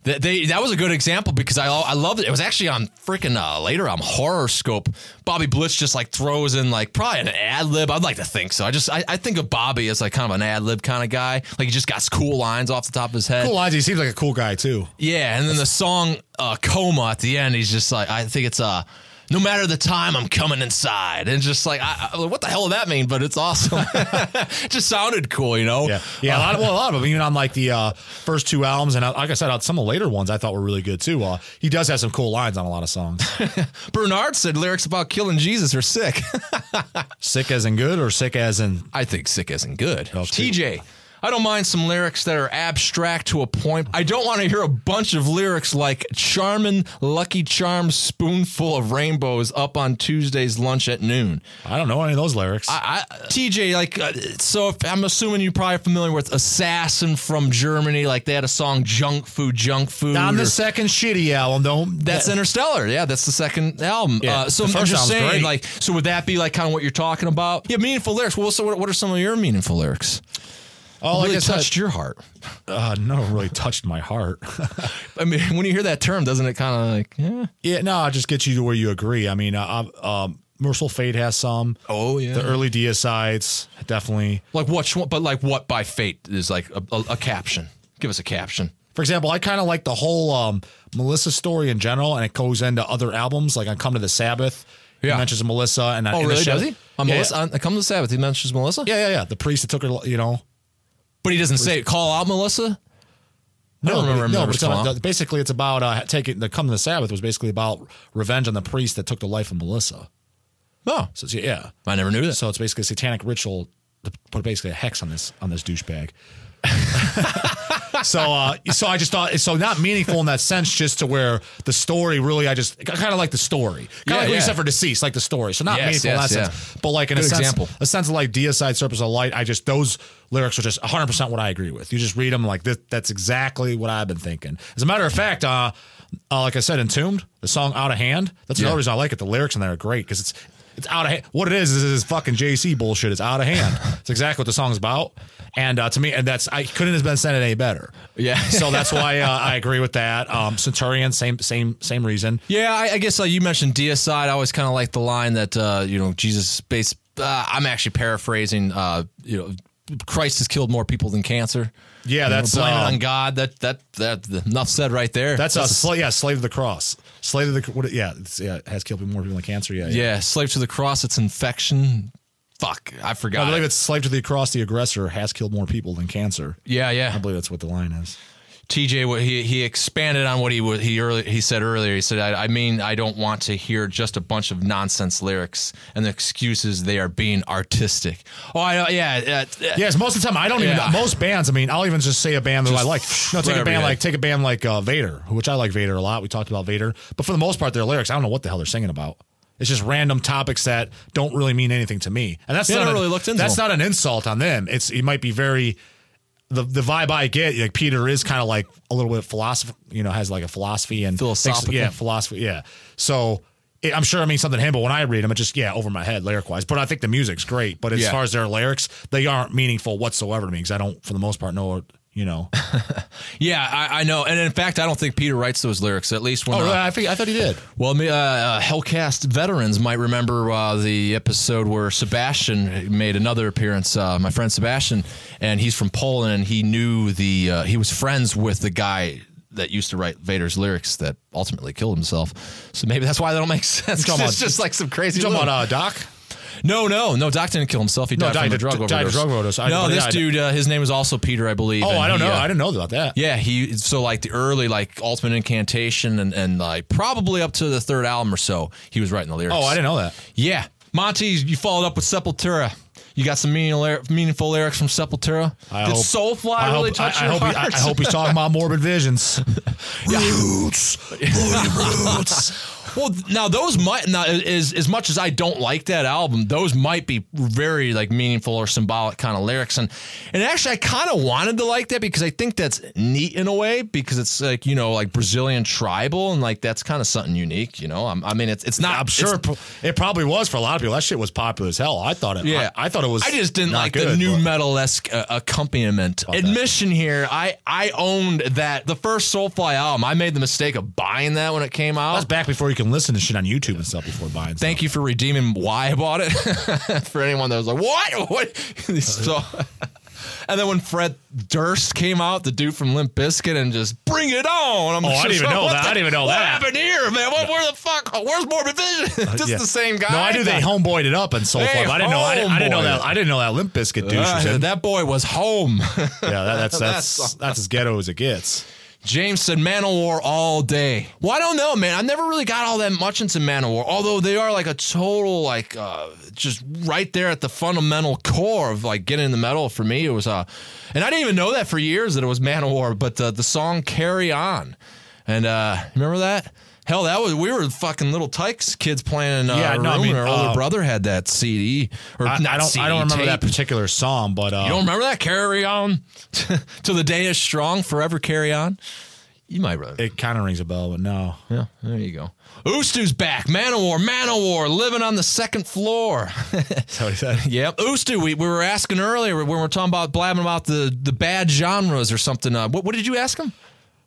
That they that was a good example because I I loved it. It was actually on freaking uh, later on Horrorscope. Bobby Blitz just like throws in like probably an ad lib. I'd like to think so. I just I, I think of Bobby as like kind of an ad lib kind of guy. Like he just got cool lines off the top of his head. Cool lines. He seems like a cool guy too. Yeah, and then the song uh, "Coma" at the end, he's just like, I think it's uh, no matter the time, I'm coming inside, and just like, I, I, what the hell did that mean? But it's awesome. it just sounded cool, you know. Yeah, yeah. A lot of well, a lot of them, even on like the uh, first two albums, and uh, like I said, on some of the later ones, I thought were really good too. Uh, he does have some cool lines on a lot of songs. Bernard said lyrics about killing Jesus are sick. sick as in good, or sick as in I think sick as in good. Okay. TJ. I don't mind some lyrics that are abstract to a point. I don't want to hear a bunch of lyrics like "Charmin' Lucky Charm spoonful of rainbows up on Tuesday's lunch at noon." I don't know any of those lyrics. I, TJ, like, uh, so if, I'm assuming you're probably familiar with Assassin from Germany. Like, they had a song "Junk Food, Junk Food." on or- the second shitty album, don't that's that- Interstellar. Yeah, that's the second album. Yeah, uh, so I'm just saying, great. like, so would that be like kind of what you're talking about? Yeah, meaningful lyrics. Well, so what, what are some of your meaningful lyrics? Oh, like really I touched your heart. uh, no, really touched my heart. I mean, when you hear that term, doesn't it kind of like, yeah? yeah, no, I'll just get you to where you agree. I mean, uh, um, Mercyful Fate has some. Oh yeah. The early Deicides definitely. like what? But like what by fate is like a, a, a caption. Give us a caption. For example, I kind of like the whole um, Melissa story in general, and it goes into other albums. Like on Come to the Sabbath, Yeah. he mentions Melissa, and Oh, really? Does he? On yeah, Melissa, on, come to the Sabbath. He mentions Melissa. Yeah, yeah, yeah. The priest that took her, you know. But he doesn't say call out Melissa. I don't remember. no, but it's about- basically it's about uh, taking the coming to the Sabbath was basically about revenge on the priest that took the life of Melissa. Oh, So it's, yeah, I never knew that. so it's basically a satanic ritual to put basically a hex on this on this douchebag. so uh, so I just thought so not meaningful in that sense, just to where the story really I just I kind of like the story, kind of Yeah, like what you yeah. said for deceased, like the story. So not Yes, meaningful yes, in that yeah. sense, but like in a sense, example. a sense of like Deicide Surface of Light. I just those lyrics are just 100 percent what I agree with. You just read them like this, that's exactly what I've been thinking. As a matter of fact, uh, uh, like I said, Entombed, the song "Out of Hand." That's Yeah. another reason I like it. The lyrics in there are great because it's it's out of hand. What it is is, is fucking JC bullshit. It's out of hand. it's exactly what the song's about. And uh, to me, and that's I couldn't have been said any better. Yeah. so that's why uh, I agree with that. Um, Centurion, same same same reason. Yeah, I, I guess uh, you mentioned deicide. I always kind of like the line that uh, you know Jesus base. Uh, I'm actually paraphrasing. Uh, you know, Christ has killed more people than cancer. Yeah, You know, that's, blame it uh, on God. That that that enough said right there. That's a a- sla- yeah, slave of the cross. Slave of the what? Yeah, it's, yeah, has killed more people than cancer. Yeah, yeah. yeah, slave to the cross. It's infection. Fuck, I forgot. I believe it. it's slave to the cross. The aggressor has killed more people than cancer. yeah, yeah. I believe that's what the line is. TJ, what he he expanded on what he he early he said earlier. He said, I, "I mean, I don't want to hear just a bunch of nonsense lyrics and the excuses they are being artistic." Oh, I, yeah, uh, Yes, most of the time I don't even. Most bands, I mean, I'll even just say a band that I like. No, take a band like take a band like uh, Vader, which I like Vader a lot. We talked about Vader, but for the most part, their lyrics, I don't know what the hell they're singing about. It's just random topics that don't really mean anything to me, and that's Yeah, I not a- really looked into That's them. not an insult on them. It's it might be very. The, the vibe I get, like Peter is kind of like a little bit philosophy, you know, has like a philosophy and Philosophical. yeah, philosophy, yeah. So it, I'm sure it means something to him, but when I read them, it just yeah over my head lyric wise. But I think the music's great. But as Yeah. far as their lyrics, they aren't meaningful whatsoever to me because I don't, for the most part, know what you know. yeah. I, I know, and in fact, I don't think Peter writes those lyrics. At least when oh, uh. I think I thought he did. Well, uh, uh, Hellcast veterans might remember uh, the episode where Sebastian made another appearance. Uh, my friend Sebastian, and he's from Poland, and he knew the uh, he was friends with the guy that used to write Vader's lyrics that ultimately killed himself. So maybe that's why they don't make sense. it's just like some crazy. Talking about uh, Doc? No, no, no. Doc didn't kill himself. He No, died died from a drug died overdose. of drug overdose. I- no, this dude, uh, his name was also Peter, I believe. Oh, I don't he, know. uh, I didn't know about that. yeah, he so like the early like Ultimate Incantation and and like probably up to the third album or so, he was writing the lyrics. Oh, I didn't know that. Yeah, Monty, you followed up with Sepultura. You got some meaning, meaningful lyrics from Sepultura. I Did hope, Soulfly I really hope, touch I, I your hope he, heart? I, I hope he's talking about morbid visions. Roots, roots. Well, now those might now as as much as I don't like that album, those might be very like meaningful or symbolic kind of lyrics, and and actually I kind of wanted to like that because I think that's neat in a way because it's like you know like Brazilian tribal and like that's kind of something unique, you know. I'm, I mean, it's it's not. I'm sure it's- it, probably was for a lot of people. That shit was popular as hell. I thought it. Yeah, I, I thought it was. I just didn't not like the new metal esque uh, accompaniment. Admission here, I I owned that the first Soulfly album. I made the mistake of buying that when it came out. That's back before you can listen to shit on YouTube and stuff before buying. Thank you for redeeming why I bought it. for anyone that was like, what? What? so, and then when Fred Durst came out, the dude from Limp Bizkit, and just bring it on. I'm Oh, I didn't even like, know that. the- I didn't even know that. what that. happened here, man? What, where the fuck? Where's Morbid Vision? just Yeah. the same guy. No, I knew they homeboyed it up and Soulfly. They but I didn't know. I, didn't- I didn't know that. I didn't know that Limp Bizkit douche was Uh, in. that boy was home. yeah, that, that's That's- that's that's as ghetto as it gets. James said Manowar all day. Well, I don't know, man. I never really got all that much into Manowar, although they are like a total, like, uh, just right there at the fundamental core of like getting the metal for me. It was, uh, and I didn't even know that for years that it was Manowar, but uh, the song Carry On. And, uh, remember that? Hell, that was we were fucking little Tykes kids playing. Uh, Yeah, no, I mean, our older uh, brother had that CD or I, I don't. CD, I don't remember that particular song, but uh, You don't remember that? Carry on till the day is strong, forever carry on. You might remember. it kind of rings a bell, but no. Yeah, there you go. Ustu's back. Manowar, Manowar, living on the second floor. That's what he said. yep. Ustu, we, we were asking earlier when we were talking about blabbing about the, the bad genres or something. Uh, what, what did you ask him?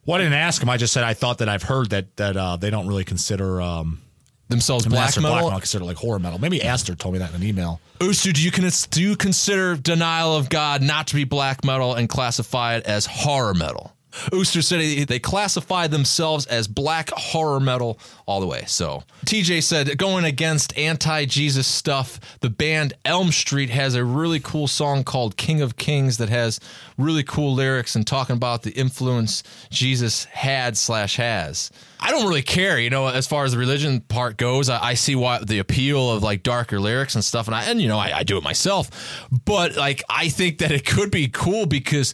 Well, I didn't ask him. I just said I thought that I've heard that that uh, they don't really consider um, Themselves black metal. Black metal consider like horror metal. Maybe Aster told me that in an email. Ustu, do you, con- do you consider Denial of God not to be black metal and classify it as horror metal? Ooster said they classify themselves as black horror metal all the way. So TJ said going against anti-Jesus stuff, the band Elm Street has a really cool song called King of Kings that has really cool lyrics and talking about the influence Jesus had slash has. I don't really care, you know, as far as the religion part goes. I, I see why the appeal of like darker lyrics and stuff, and I and you know I, I do it myself. But like I think that it could be cool because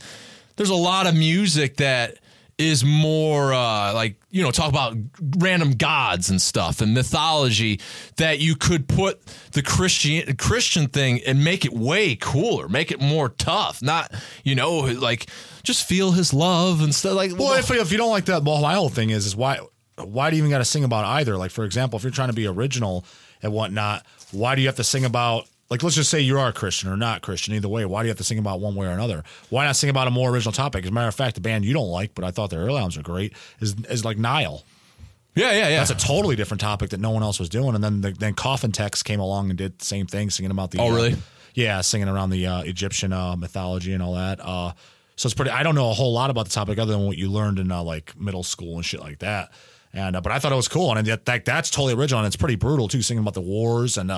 there's a lot of music that is more uh, like you know talk about random gods and stuff and mythology that you could put the Christian Christian thing and make it way cooler, make it more tough. Not you know like just feel His love and stuff like. Well, if, if you don't like that, well, my whole thing is is why why do you even got to sing about either? Like for example, if you're trying to be original and whatnot, why do you have to sing about like let's just say you are a Christian or not Christian, either way, why do you have to sing about one way or another? Why not sing about a more original topic? As a matter of fact, the band you don't like, but I thought their early albums are great, is is like Nile. Yeah, yeah, yeah. That's a totally different topic that no one else was doing. And then the, then Coffin Text came along and did the same thing, singing about the Oh, uh, really? yeah, singing around the uh, Egyptian uh, mythology and all that. Uh, so it's pretty. I don't know a whole lot about the topic other than what you learned in uh, like middle school and shit like that. And uh, but I thought it was cool, and that, that that's totally original, and it's pretty brutal too, singing about the wars and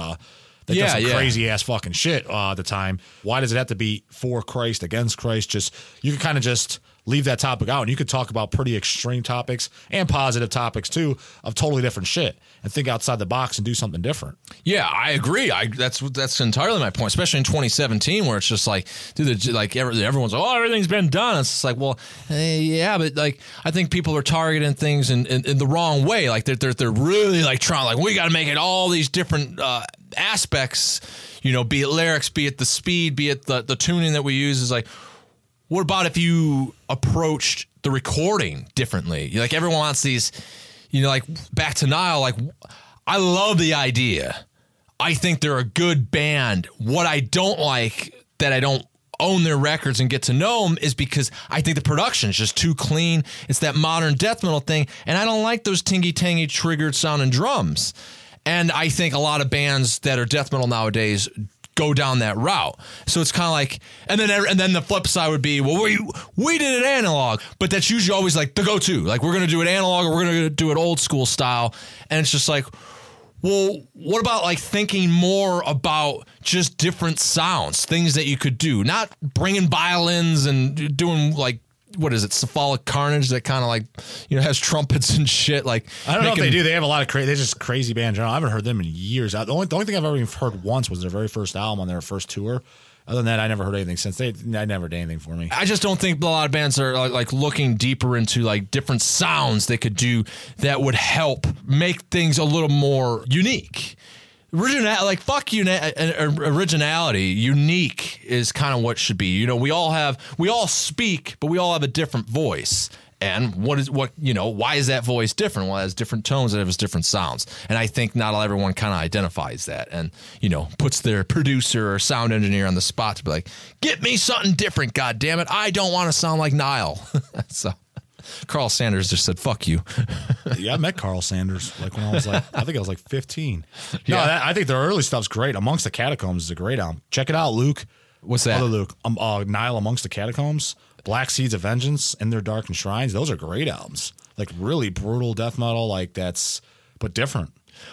did Yeah, some yeah. crazy ass fucking shit uh, at the time. Why does it have to be for Christ against Christ? Just you could kind of just leave that topic out, and you could talk about pretty extreme topics and positive topics too of totally different shit, and think outside the box and do something different. Yeah, I agree. I that's that's entirely my point, especially in 2017, where it's just like, dude, like every- everyone's oh everything's been done. It's like, well, eh, yeah, but like I think people are targeting things in, in, in the wrong way. Like they're they're, they're really like trying like we got to make it all these different uh, aspects. You know, be it lyrics, be it the speed, be it the the tuning that we use. Is like, what about if you approached the recording differently? Like everyone wants these, you know, like back to Nile. Like I love the idea. I think they're a good band. What I don't like that I don't own their records and get to know them is because I think the production is just too clean. It's that modern death metal thing, and I don't like those tingy tangy triggered sounding drums. And I think a lot of bands that are death metal nowadays go down that route. So it's kind of like, and then and then the flip side would be, well, we we did it analog, but that's usually always like the go to. Like we're gonna do it analog or we're gonna do it old school style, and it's just like. Well, what about like thinking more about just different sounds, things that you could do, not bringing violins and doing like what is it, cephalic carnage that kind of like you know has trumpets and shit. Like I don't know if they do. They have a lot of crazy. They're just crazy band. in general. I haven't heard them in years. The only, the only thing I've ever even heard once was their very first album on their first tour. Other than that, I never heard anything since. They, I never did anything for me. I just don't think a lot of bands are like, like looking deeper into like different sounds they could do that would help make things a little more unique. Original, like fuck you, originality. Unique is kind of what should be. You know, we all have, we all speak, but we all have a different voice. And what is what you know? Why is that voice different? Well, it has different tones. It has different sounds. And I think not everyone kind of identifies that, and you know, puts their producer or sound engineer on the spot to be like, "Get me something different, God damn it! I don't want to sound like Nile." so, Karl Sanders just said, "Fuck you." yeah, I met Karl Sanders like when I was like, I think I was like 15. No, Yeah. that, I think the early stuff's great. Amongst the Catacombs is a great album. Check it out, Luke. What's that? Other Luke. Um, uh, Nile Amongst the Catacombs, Black Seeds of Vengeance, In Their Dark Shrines. Those are great albums. Like really brutal death metal. Like that's but different.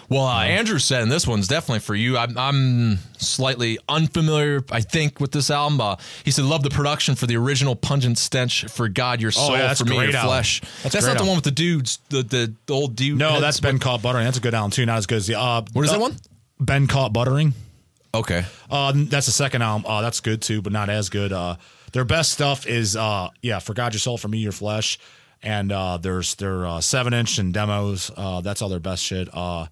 Well, uh, Andrew said, and this one's definitely for you. I'm, I'm slightly unfamiliar, I think, with this album. Uh, he said, "Love the production for the original pungent stench for God, your soul, Oh, yeah, for me, your album. flesh." That's That's, not the one with the dudes, the the, the old dude. No, that's Been Caught Buttering. That's a good album too. Not as good as the uh, What is uh, that one? Been Caught Buttering. Okay, Uh, that's the second album. Uh, that's good too, but not as good. Uh, their best stuff is uh, yeah, for God Your Soul, for Me Your Flesh, and uh, there's their uh, seven inch and demos. Uh, that's all their best shit. Uh,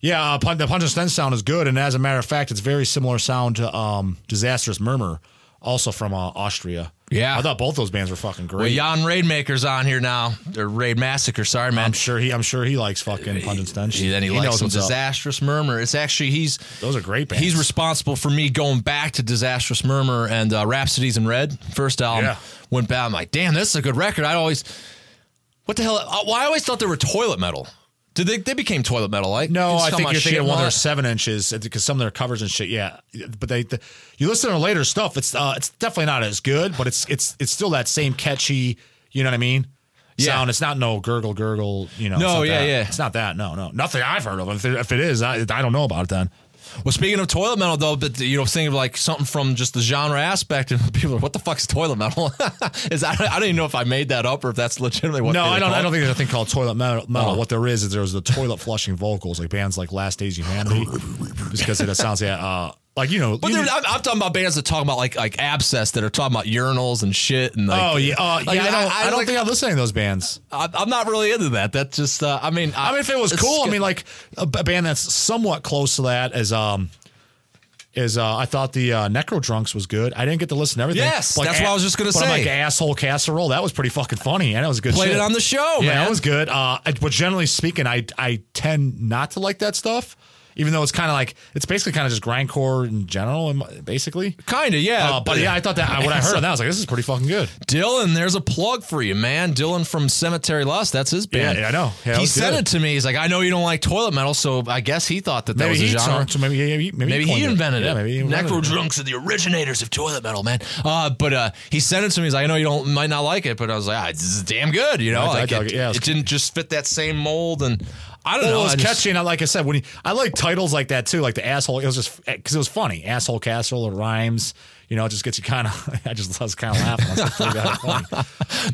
yeah, uh, Pun- the Pungent Stench sound is good, and as a matter of fact, it's very similar sound to um, Disastrous Murmur, also from uh, Austria. Yeah. I thought both those bands were fucking great. well, Jan Raidmaker's on here now. Or Raid Massacre. Sorry, man. I'm sure he. I'm sure he likes fucking Pungent Stench. He, then he, likes knows some what's up. disastrous murmur. It's actually he's Those are great bands. He's responsible for me going back to Disastrous Murmur and uh, Rhapsodies in Red. First album Yeah. went back. I'm like, damn, this is a good record. I always, what the hell? Uh, well, I always thought they were toilet metal. Did they? They became toilet metal, like No, I think you're thinking one of their seven inches because some of their covers and shit. Yeah, but they, the, you listen to later stuff. It's uh, it's definitely not as good, but it's it's it's still that same catchy. You know what I mean? Yeah. Sound. It's not no gurgle gurgle. You know. No, yeah, that. yeah. It's not that. No, no, nothing I've heard of. If it, if it is, I, I don't know about it. Then Well, speaking of toilet metal, though, but you know, thinking of like something from just the genre aspect, and people are, what the fuck's toilet metal? is that, I don't even know if I made that up or if that's legitimately what. no, I don't. call I don't think there's a thing called toilet metal. metal. Oh. What there is is there's the toilet flushing vocals, like bands like Last Days Humanity, just because it sounds yeah. Uh, like you know. But you- I'm, I'm talking about bands that talk about like like abscess that are talking about urinals and shit and like. oh yeah, uh, like, yeah. I don't, I, don't like- think I'm listening to those bands. I, I'm not really into that. That just. Uh, I mean. I mean, if it was cool, I mean, like a, band that's somewhat close to that is um is uh I thought the uh, Necro Drunks was good. I didn't get to listen to everything. Yes, But that's what I was just gonna but I'm say. Like asshole casserole, that was pretty fucking funny, and it was good. Played shit. it on the show, yeah, man. that was good. Uh, I- but generally speaking, I I tend not to like that stuff, even though it's kind of like it's basically kind of just grindcore in general, and basically. Kinda, yeah. Uh, but yeah, I thought that when I heard of that, I was like, "This is pretty fucking good." Dylan, there's a plug for you, man. Dylan from Cemetery Lust. That's his band. Yeah, I know. Yeah, he good. it to me. He's like, I know you don't like toilet metal, so I guess he thought that that Maybe was a he, genre. so maybe, maybe, maybe, Maybe he coined invented it. Yeah, maybe he Necro drunks are the originators of toilet metal, man. Uh, but uh, he sent it to me. He's like, I know you don't might not like it, but I was like, ah, this is damn good. You know, I- I like dug it, it. Yeah, it it didn't just fit that same mold, and I don't Well, know. it was I just- catchy, and I, like I said, when he, I like titles like that too, like the asshole. It was just because it was funny. Asshole castle. It rhymes. You know, it just gets you kind of. I just I was kind of laughing. Like, "Pretty goddamn.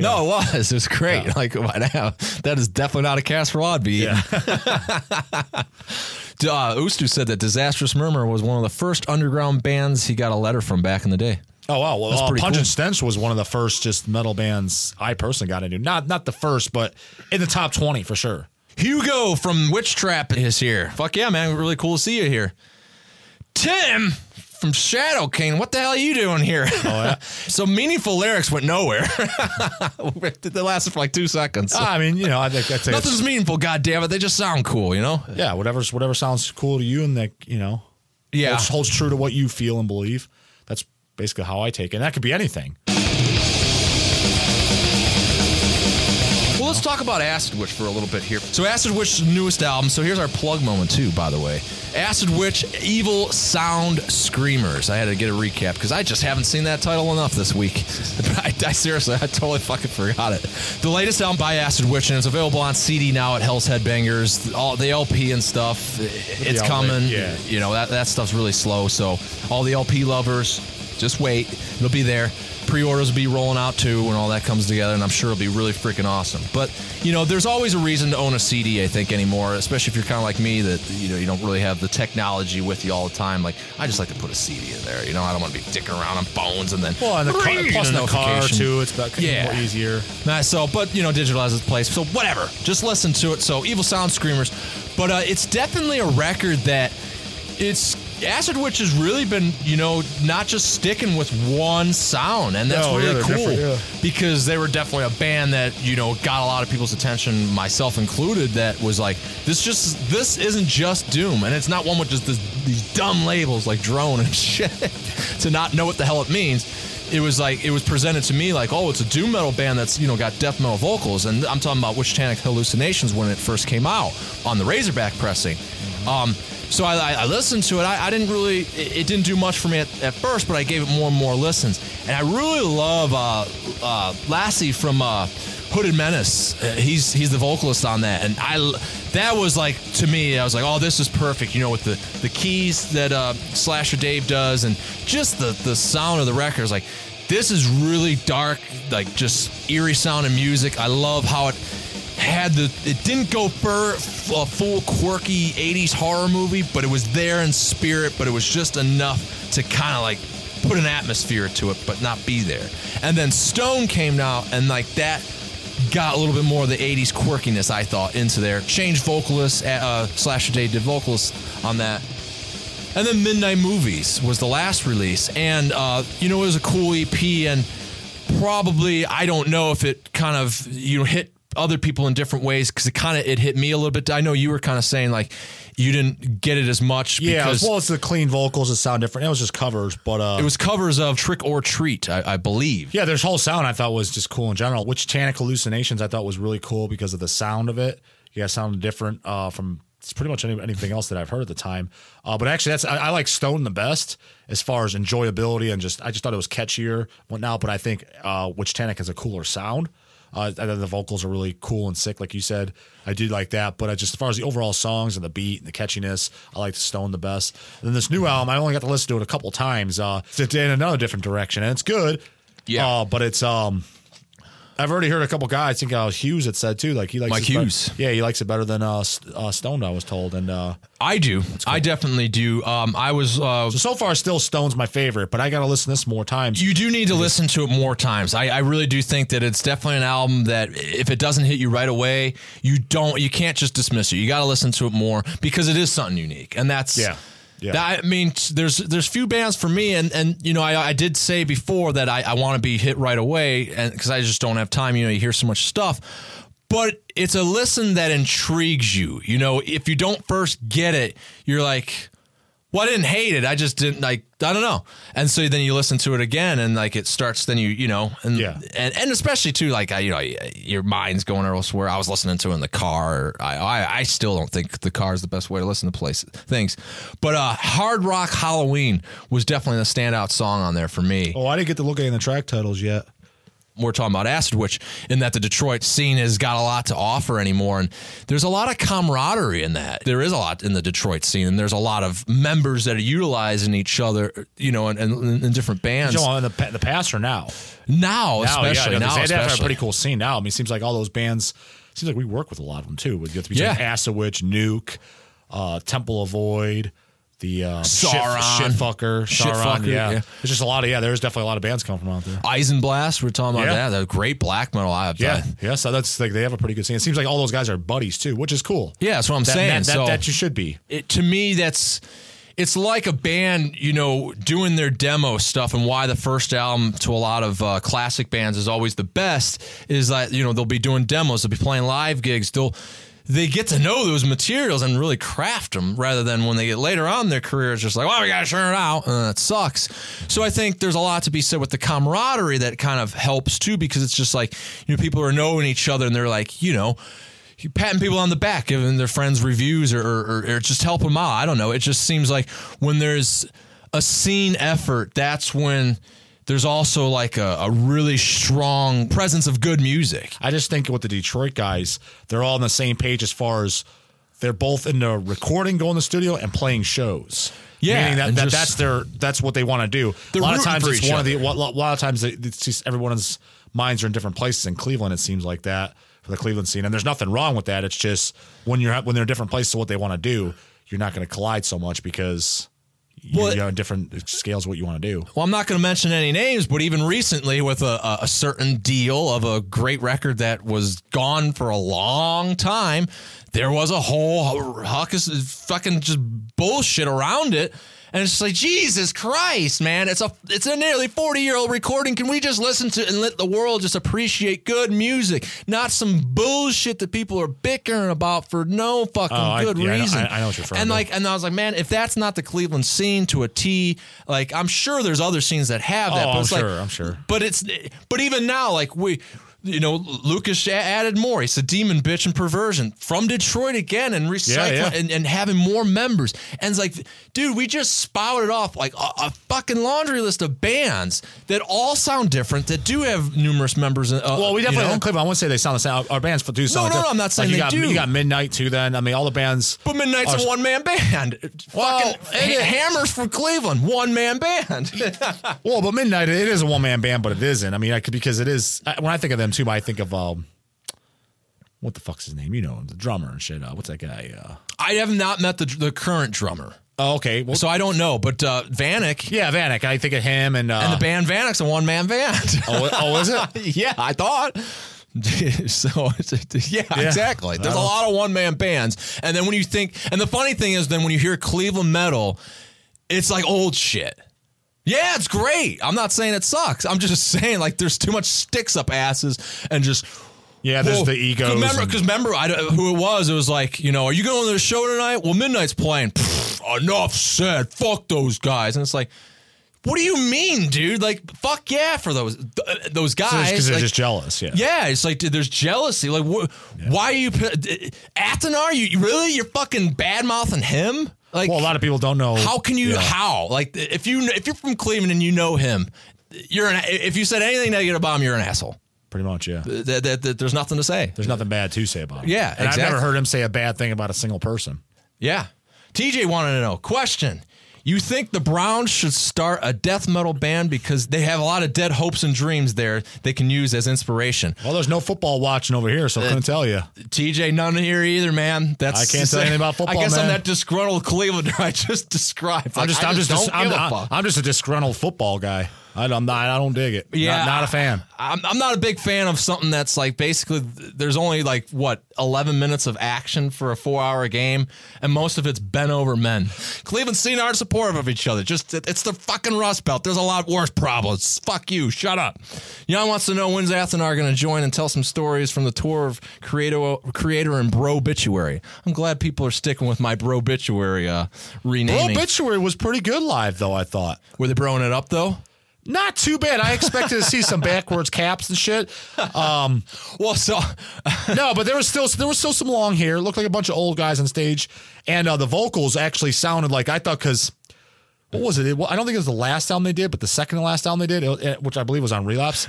No, it was. It was great. Like, why now? That is definitely not a casserole I'd be uh, Ustu said that Disastrous Murmur was one of the first underground bands he got a letter from back in the day. Oh wow! Well, uh, Punch cool. and Stench was one of the first just metal bands I personally got into. Not not the first, but in the top twenty for sure. Hugo from Witch Trap is here. Fuck yeah, man. Really cool to see you here. Tim from Shadow King. What the hell are you doing here? Oh, yeah? so meaningful lyrics went nowhere. they lasted for like two seconds. Ah, I mean, you know, I think that's Nothing's meaningful, goddammit. They just sound cool, you know? yeah. Whatever's whatever sounds cool to you, and that you know, Yeah. holds, holds true to what you feel and believe. That's basically how I take it. And that could be anything. Let's talk about Acid Witch for a little bit here. So, Acid Witch's newest album. So, here's our plug moment, too, by the way. Acid Witch Evil Sound Screamers. I had to get a recap because I just haven't seen that title enough this week. I, I seriously, I totally fucking forgot it. The latest album by Acid Witch, and it's available on CD now at Hell's Headbangers. All the LP and stuff, it's coming. yeah. You know, that, that stuff's really slow. So, all the LP lovers, just wait. It'll be there. Pre-orders will be rolling out too when all that comes together, and I'm sure it'll be really freaking awesome. But you know, there's always a reason to own a CD. I think anymore, especially if you're kind of like me that you know you don't really have the technology with you all the time. Like I just like to put a CD in there. You know, I don't want to be dicking around on phones and then Well, and the car, plus in the car too. It's about Yeah. more easier. Nah, so, but you know, digital has its place. So whatever, just listen to it. So, Evil Sound Screamers, but uh, it's definitely a record that it's Acid Witch has really been, you know, not just sticking with one sound, and that's No, yeah, really they're cool different, yeah. because they were definitely a band that you know got a lot of people's attention, myself included. That was like, this just this isn't just doom, and it's not one with just this, these dumb labels like drone and shit to not know what the hell it means it was like it was presented to me like, oh, it's a doom metal band that's you know got death metal vocals, and I'm talking about Witchtanic Hellucinations when it first came out on the Razorback pressing. Um, so I, I, listened to it. I, I didn't really, it, it didn't do much for me at, at first, but I gave it more and more listens, and I really love uh, uh, Lasse from uh, Hooded Menace. Uh, he's he's the vocalist on that, and I that was like to me, I was like, oh, this is perfect. You know, with the the keys that uh, Slasher Dave does, and just the the sound of the record is like, this is really dark, like just eerie sounding music. I love how it had the it didn't go for a full quirky 80s horror movie but it was there in spirit but it was just enough to kind of like put an atmosphere to it but not be there and then stone came out and like that got a little bit more of the 80s quirkiness i thought into there changed vocalists uh, Slasher Dave did vocalists on that and then Midnight Movies was the last release. And, uh, you know, it was a cool EP. And probably, I don't know if it kind of, you know, hit other people in different ways because it kind of, it hit me a little bit. I know you were kind of saying like you didn't get it as much Yeah, because as well as the clean vocals that sound different. It was just covers, but uh, it was covers of Trick or Treat, I, I believe. yeah. there's whole sound I thought was just cool in general. Witchtanic Hellucinations I thought was really cool because of the sound of it. Yeah, it sounded different uh, from it's pretty much any, anything else that I've heard at the time. Uh, but actually, that's I, I like Stone the best as far as enjoyability and just I just thought it was catchier whatnot. But I think uh, Witchtanic has a cooler sound. Uh, I think the vocals are really cool and sick, like you said. I do like that, but I just as far as the overall songs and the beat and the catchiness, I like Stone the best. And then this new album, I only got to listen to it a couple times. Uh, it's in another different direction, and it's good. Yeah. uh, but it's um, I've already heard a couple guys. I think uh, Hughes had said too. Like he likes Mike it better- Hughes. yeah, he likes it better than uh, uh, Stone. I was told, and uh, I do. I definitely do. Um, I was. Uh, so so far, still Stone's my favorite, but I got to listen to this more times. you do need to listen to it more times. I, I really do think that it's definitely an album that if it doesn't hit you right away, you don't. You can't just dismiss it. You got to listen to it more because it is something unique, and that's Yeah. Yeah. That, I mean, there's there's few bands for me, and and you know, I, I did say before that I, I want to be hit right away, and because I just don't have time. You know, you hear so much stuff, but it's a listen that intrigues you. You know, if you don't first get it, you're like, well, I didn't hate it. I just didn't like. I don't know. And so then you listen to it again, and like it starts. Then you you know, and Yeah. and, and especially too, like I you know, your mind's going elsewhere. I was listening to it in the car. I I, I still don't think the car is the best way to listen to place things. But uh, Hard Rock Halloween was definitely the standout song on there for me. oh, I didn't get to look at any of the track titles yet. We're talking about Acid Witch, in that the Detroit scene has got a lot to offer anymore. And there's a lot of camaraderie in that. There is a lot in the Detroit scene, and there's a lot of members that are utilizing each other, you know, in, in, in different bands. Joe, in the the past or now? now, Now, especially yeah, now, they have a especially. pretty cool scene now. I mean, it seems like all those bands. Seems like we work with a lot of them too. We get to be Yeah. Acid Witch, Nuke, uh, Temple of Void, the uh, Sauron. shit, fucker, Shit Sauron. fucker, yeah. yeah. there's just a lot of yeah. There's definitely a lot of bands coming from out there. Eisenblast, we're talking about Yeah. that. The great black metal. I, Yeah, yeah. So that's like they have a pretty good scene. It seems like all those guys are buddies too, which is cool. yeah, that's what I'm that, saying. that, that, so that you should be. it, to me that's it's like a band you know doing their demo stuff and why the first album to a lot of uh, classic bands is always the best is that you know they'll be doing demos they'll be playing live gigs they'll they get to know those materials and really craft them rather than when they get later on in their career it's just like well we gotta churn it out and that sucks so i think there's a lot to be said with the camaraderie that kind of helps too because it's just like you know people are knowing each other and they're like you know patting people on the back, giving their friends reviews, or, or, or just help them out. I don't know. It just seems like when there's a scene effort, that's when there's also like a, a really strong presence of good music. I just think with the Detroit guys, they're all on the same page as far as they're both into recording, going to the studio, and playing shows. Yeah, meaning that, that just- that's their that's what they want to do. A lot of times it's one of the a lot, of times it's just everyone's minds are in different places. In Cleveland, it seems like that for the Cleveland scene, and there's nothing wrong with that. It's just when you're when they're in different places what they want to do, you're not going to collide so much because Well, you're on different scales what you want to do. Well, I'm not going to mention any names, but even recently, with a, a, a certain deal of a great record that was gone for a long time, there was a whole huckus fucking just bullshit around it. And it's just like Jesus Christ, man! It's a it's a nearly forty year old recording. Can we just listen to it and let the world just appreciate good music, not some bullshit that people are bickering about for no fucking Oh, I- good yeah, I know- reason? I- I know what you're referring And like, and I was like, man, if that's not the Cleveland scene to a T, like I'm sure there's other scenes that have that. Oh, but I'm like, sure, I'm sure. But it's but even now, like we. You know, Lucas added more. He's a demon bitch and perversion from Detroit again, and recycling yeah. And, and having more members. And it's like, dude, we just spouted off like a, a fucking laundry list of bands that all sound different, that do have numerous members. Uh, Well, we you definitely know? in Cleveland. I wouldn't say they sound the same. Our, our bands do sound. no, like no, I'm not saying you they got, do. You got Midnight too. Then I mean, all the bands. But Midnight's are- a one man band. Well, Fucking it is- Hammr's from Cleveland, one man band. Well, but Midnight it is a one man band, but it isn't. I mean, I could because it is. When I think of them too, I think of um, what the fuck's his name? You know, him, the drummer and shit. Uh, what's that guy? Uh, I have not met the the current drummer, oh, okay. Well, so I don't know. But uh, Vanek yeah, Vanek. I think of him and, uh, and the band Vanek's a one man band. Oh, oh, is it? yeah, I thought. so yeah, Yeah. exactly. There's a lot of one man bands, and then when you think, and the funny thing is, then when you hear Cleveland metal, it's like old shit. Yeah, it's great. I'm not saying it sucks. I'm just saying like there's too much sticks up asses and just Yeah, there's Well, the ego. Remember, because remember I, don't- who it was. It was like, you know, are you going to the show tonight? Well, Midnight's playing. Pfft, enough said. Fuck those guys. And it's like, what do you mean, dude? Like, fuck yeah for those th- those guys. because they're Like, just jealous. Yeah. yeah, it's like dude, there's jealousy. Like, wh- why are you Athenar? You you really you're fucking bad mouthing him? Like, Well, a lot of people don't know. how can you? Yeah. How? Like, if you if you're from Cleveland and you know him, you're an. If you said anything negative about him, you're an asshole. Pretty much, yeah. Th- th- th- there's nothing to say. There's nothing bad to say about him. Yeah, and I've never heard him say a bad thing about a single person. Yeah. TJ wanted to know question. You think the Browns should start a death metal band because they have a lot of dead hopes and dreams there they can use as inspiration. Well, there's no football watching over here, so I couldn't uh, tell you. TJ, none here either, man. That's I can't tell anything about football, I guess I'm that disgruntled Clevelander I just described. I'm just, I'm just, don't I'm, give a I'm, fuck. I'm just a disgruntled football guy. I, I'm not, I don't dig it. Yeah, not, not a fan. I'm, I'm not a big fan of something that's like basically there's only like what 11 minutes of action for a four hour game, and most of it's bent over men. Cleveland Scene aren't supportive of each other. Just it- it's the fucking Rust Belt. There's a lot worse problems. Fuck you. Shut up. Jan wants to know when's Athenar going to join and tell some stories from the tour of Kreator Kreator and bro obituary. I'm glad people are sticking with my bro obituary uh, renaming. Obituary was pretty good live, though. I thought Were they broing it up though? Not too bad. I expected to see some backwards caps and shit. Um, Well, so no, but there was still there was still some long hair. It looked like a bunch of old guys on stage, and uh, the vocals actually sounded like I thought because. What was it? it? I don't think it was the last album they did, but the second to last album they did, it- which I believe was on Relapse.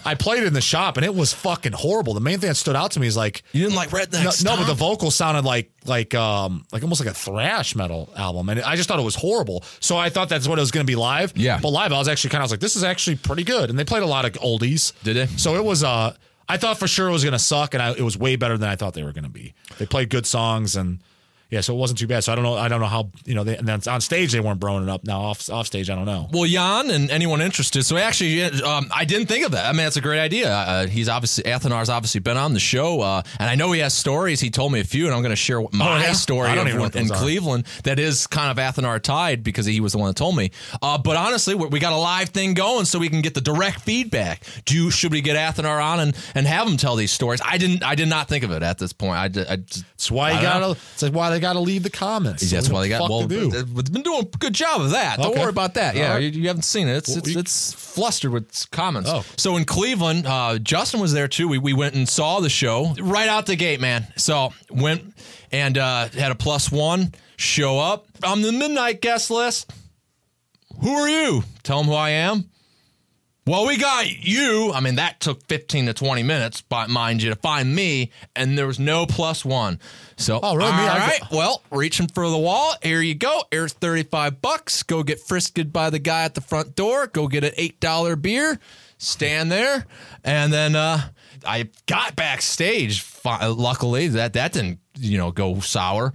I played it in the shop, and it was fucking horrible. The main thing that stood out to me is like you didn't like Rednecks? no, no, but the vocals sounded like like um like almost like a thrash metal album, and I just thought it was horrible. So I thought that's what it was going to be live. Yeah. but live I was actually kind of like, this is actually pretty good, and they played a lot of oldies. Did they? So it was uh, I thought for sure it was going to suck, and I, it was way better than I thought they were going to be. They played good songs and. Yeah, so it wasn't too bad. So I don't know. I don't know how you know. They, and then on stage they weren't broing it up. Now off off stage, I don't know. Well, Jan and anyone interested. So actually, um, I didn't think of that. I mean, it's a great idea. Uh, he's obviously Athenar's obviously been on the show, uh, and I know he has stories. He told me a few, and I'm going to share my Oh, yeah? story I don't even know when- what in are. Cleveland that is kind of Athenar tied because he was the one that told me. Uh, but honestly, we got a live thing going, so we can get the direct feedback. Do you, should we get Athenar on and, and have him tell these stories? I didn't. I did not think of it at this point. I, I just- That's why I you gotta. It's like why they gotta leave the comments. That's why they got. Well, to they've been doing a good job of that. Don't Okay. worry about that. Yeah, right. you, you haven't seen it. It's Well, it's, we- it's flustered with comments. Oh. So in Cleveland, uh, Justin was there too. We we went and saw the show right out the gate, man. So went and uh, had a plus one show up on the midnight guest list. Who are you? Tell them who I am. Well, we got you. I mean, that took 15 to 20 minutes, but mind you, to find me, and there was no plus one. So, Oh, really? all Me, right. got- Well, reaching for the wall. Here you go. Here's 35 bucks. Go get frisked by the guy at the front door. Go get an $8 beer. Stand there. And then uh, I got backstage. Luckily, that, that didn't, you know, go sour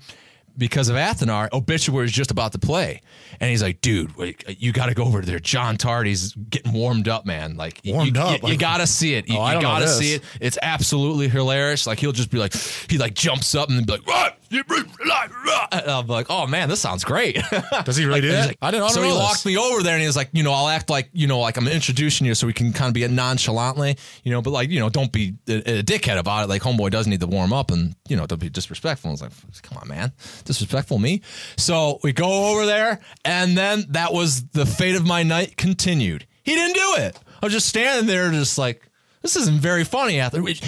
because of Athenar. Obituary is just about to play. And he's like, dude, wait, you got to go over there. John Tardy's getting warmed up, man. Like, you- Warmed you, up? You, got to see it. You, Oh, you got to see it. It's absolutely hilarious. Like, he'll just be like, he like jumps up and be like, "Rah, you bring life. And I'm like, oh man, this sounds great. Does he really do He's that? like- I didn't. So he walked me over there and he was like, you know, I'll act like, you know, like I'm introducing you so we can kind of be nonchalantly, you know, but like, you know, don't be a, a dickhead about it. Like, homeboy does need to warm up and, you know, don't be disrespectful. I was like, come on, man. Disrespectful me. So we go over there and then that was the fate of my night continued. He didn't do it. I was just standing there just like, this isn't very funny, after it-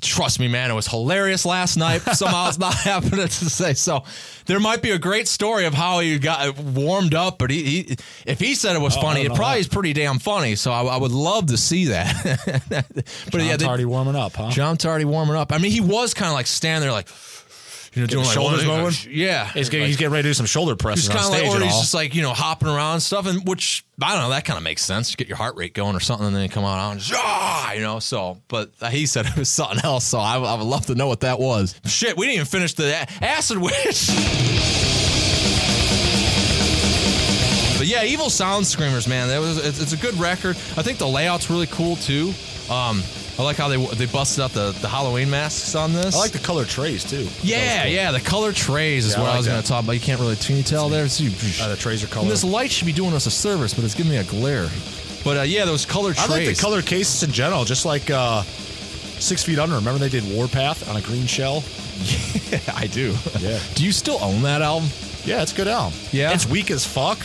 Trust me, man, it was hilarious last night. Somehow it's not happening to say. So there might be a great story of how he got warmed up, but he, he if he said it was Oh, funny, it probably that. is pretty damn funny. So I, I would love to see that. but John yeah, they- Tardy warming up, huh? John Tardy warming up. I mean, he was kind of like standing there, like you know, doing like shoulders one- moving? Yeah, He's getting, Like- he's getting ready to do some shoulder presses He's on kind of like, stage or he's all. just like, you know, hopping around and stuff, and which I don't know, that kind of makes sense. You get your heart rate going or something, and then you come out and just, ah, you know. So, but he said it was something else, so I, I would love to know what that was. Shit, we didn't even finish the Acid Witch. But yeah, Evil Sound Screamers, man, that was it's, it's a good record. I think the layout's really cool too. Um, I like how they they busted out the, the Halloween masks on this. I like the color trays too. yeah, yeah, the color trays is Yeah, what I like was going to talk about. You can't really can you tell there. Uh, the trays are color. and this light should be doing us a service, but it's giving me a glare. But uh, yeah, those color trays. I like the color cases in general, just like uh, Six Feet Under. Remember they did Warpath on a green shell? Yeah, I do. Yeah. Do you still own that album? Yeah, it's a good album. Yeah? It's weak as fuck,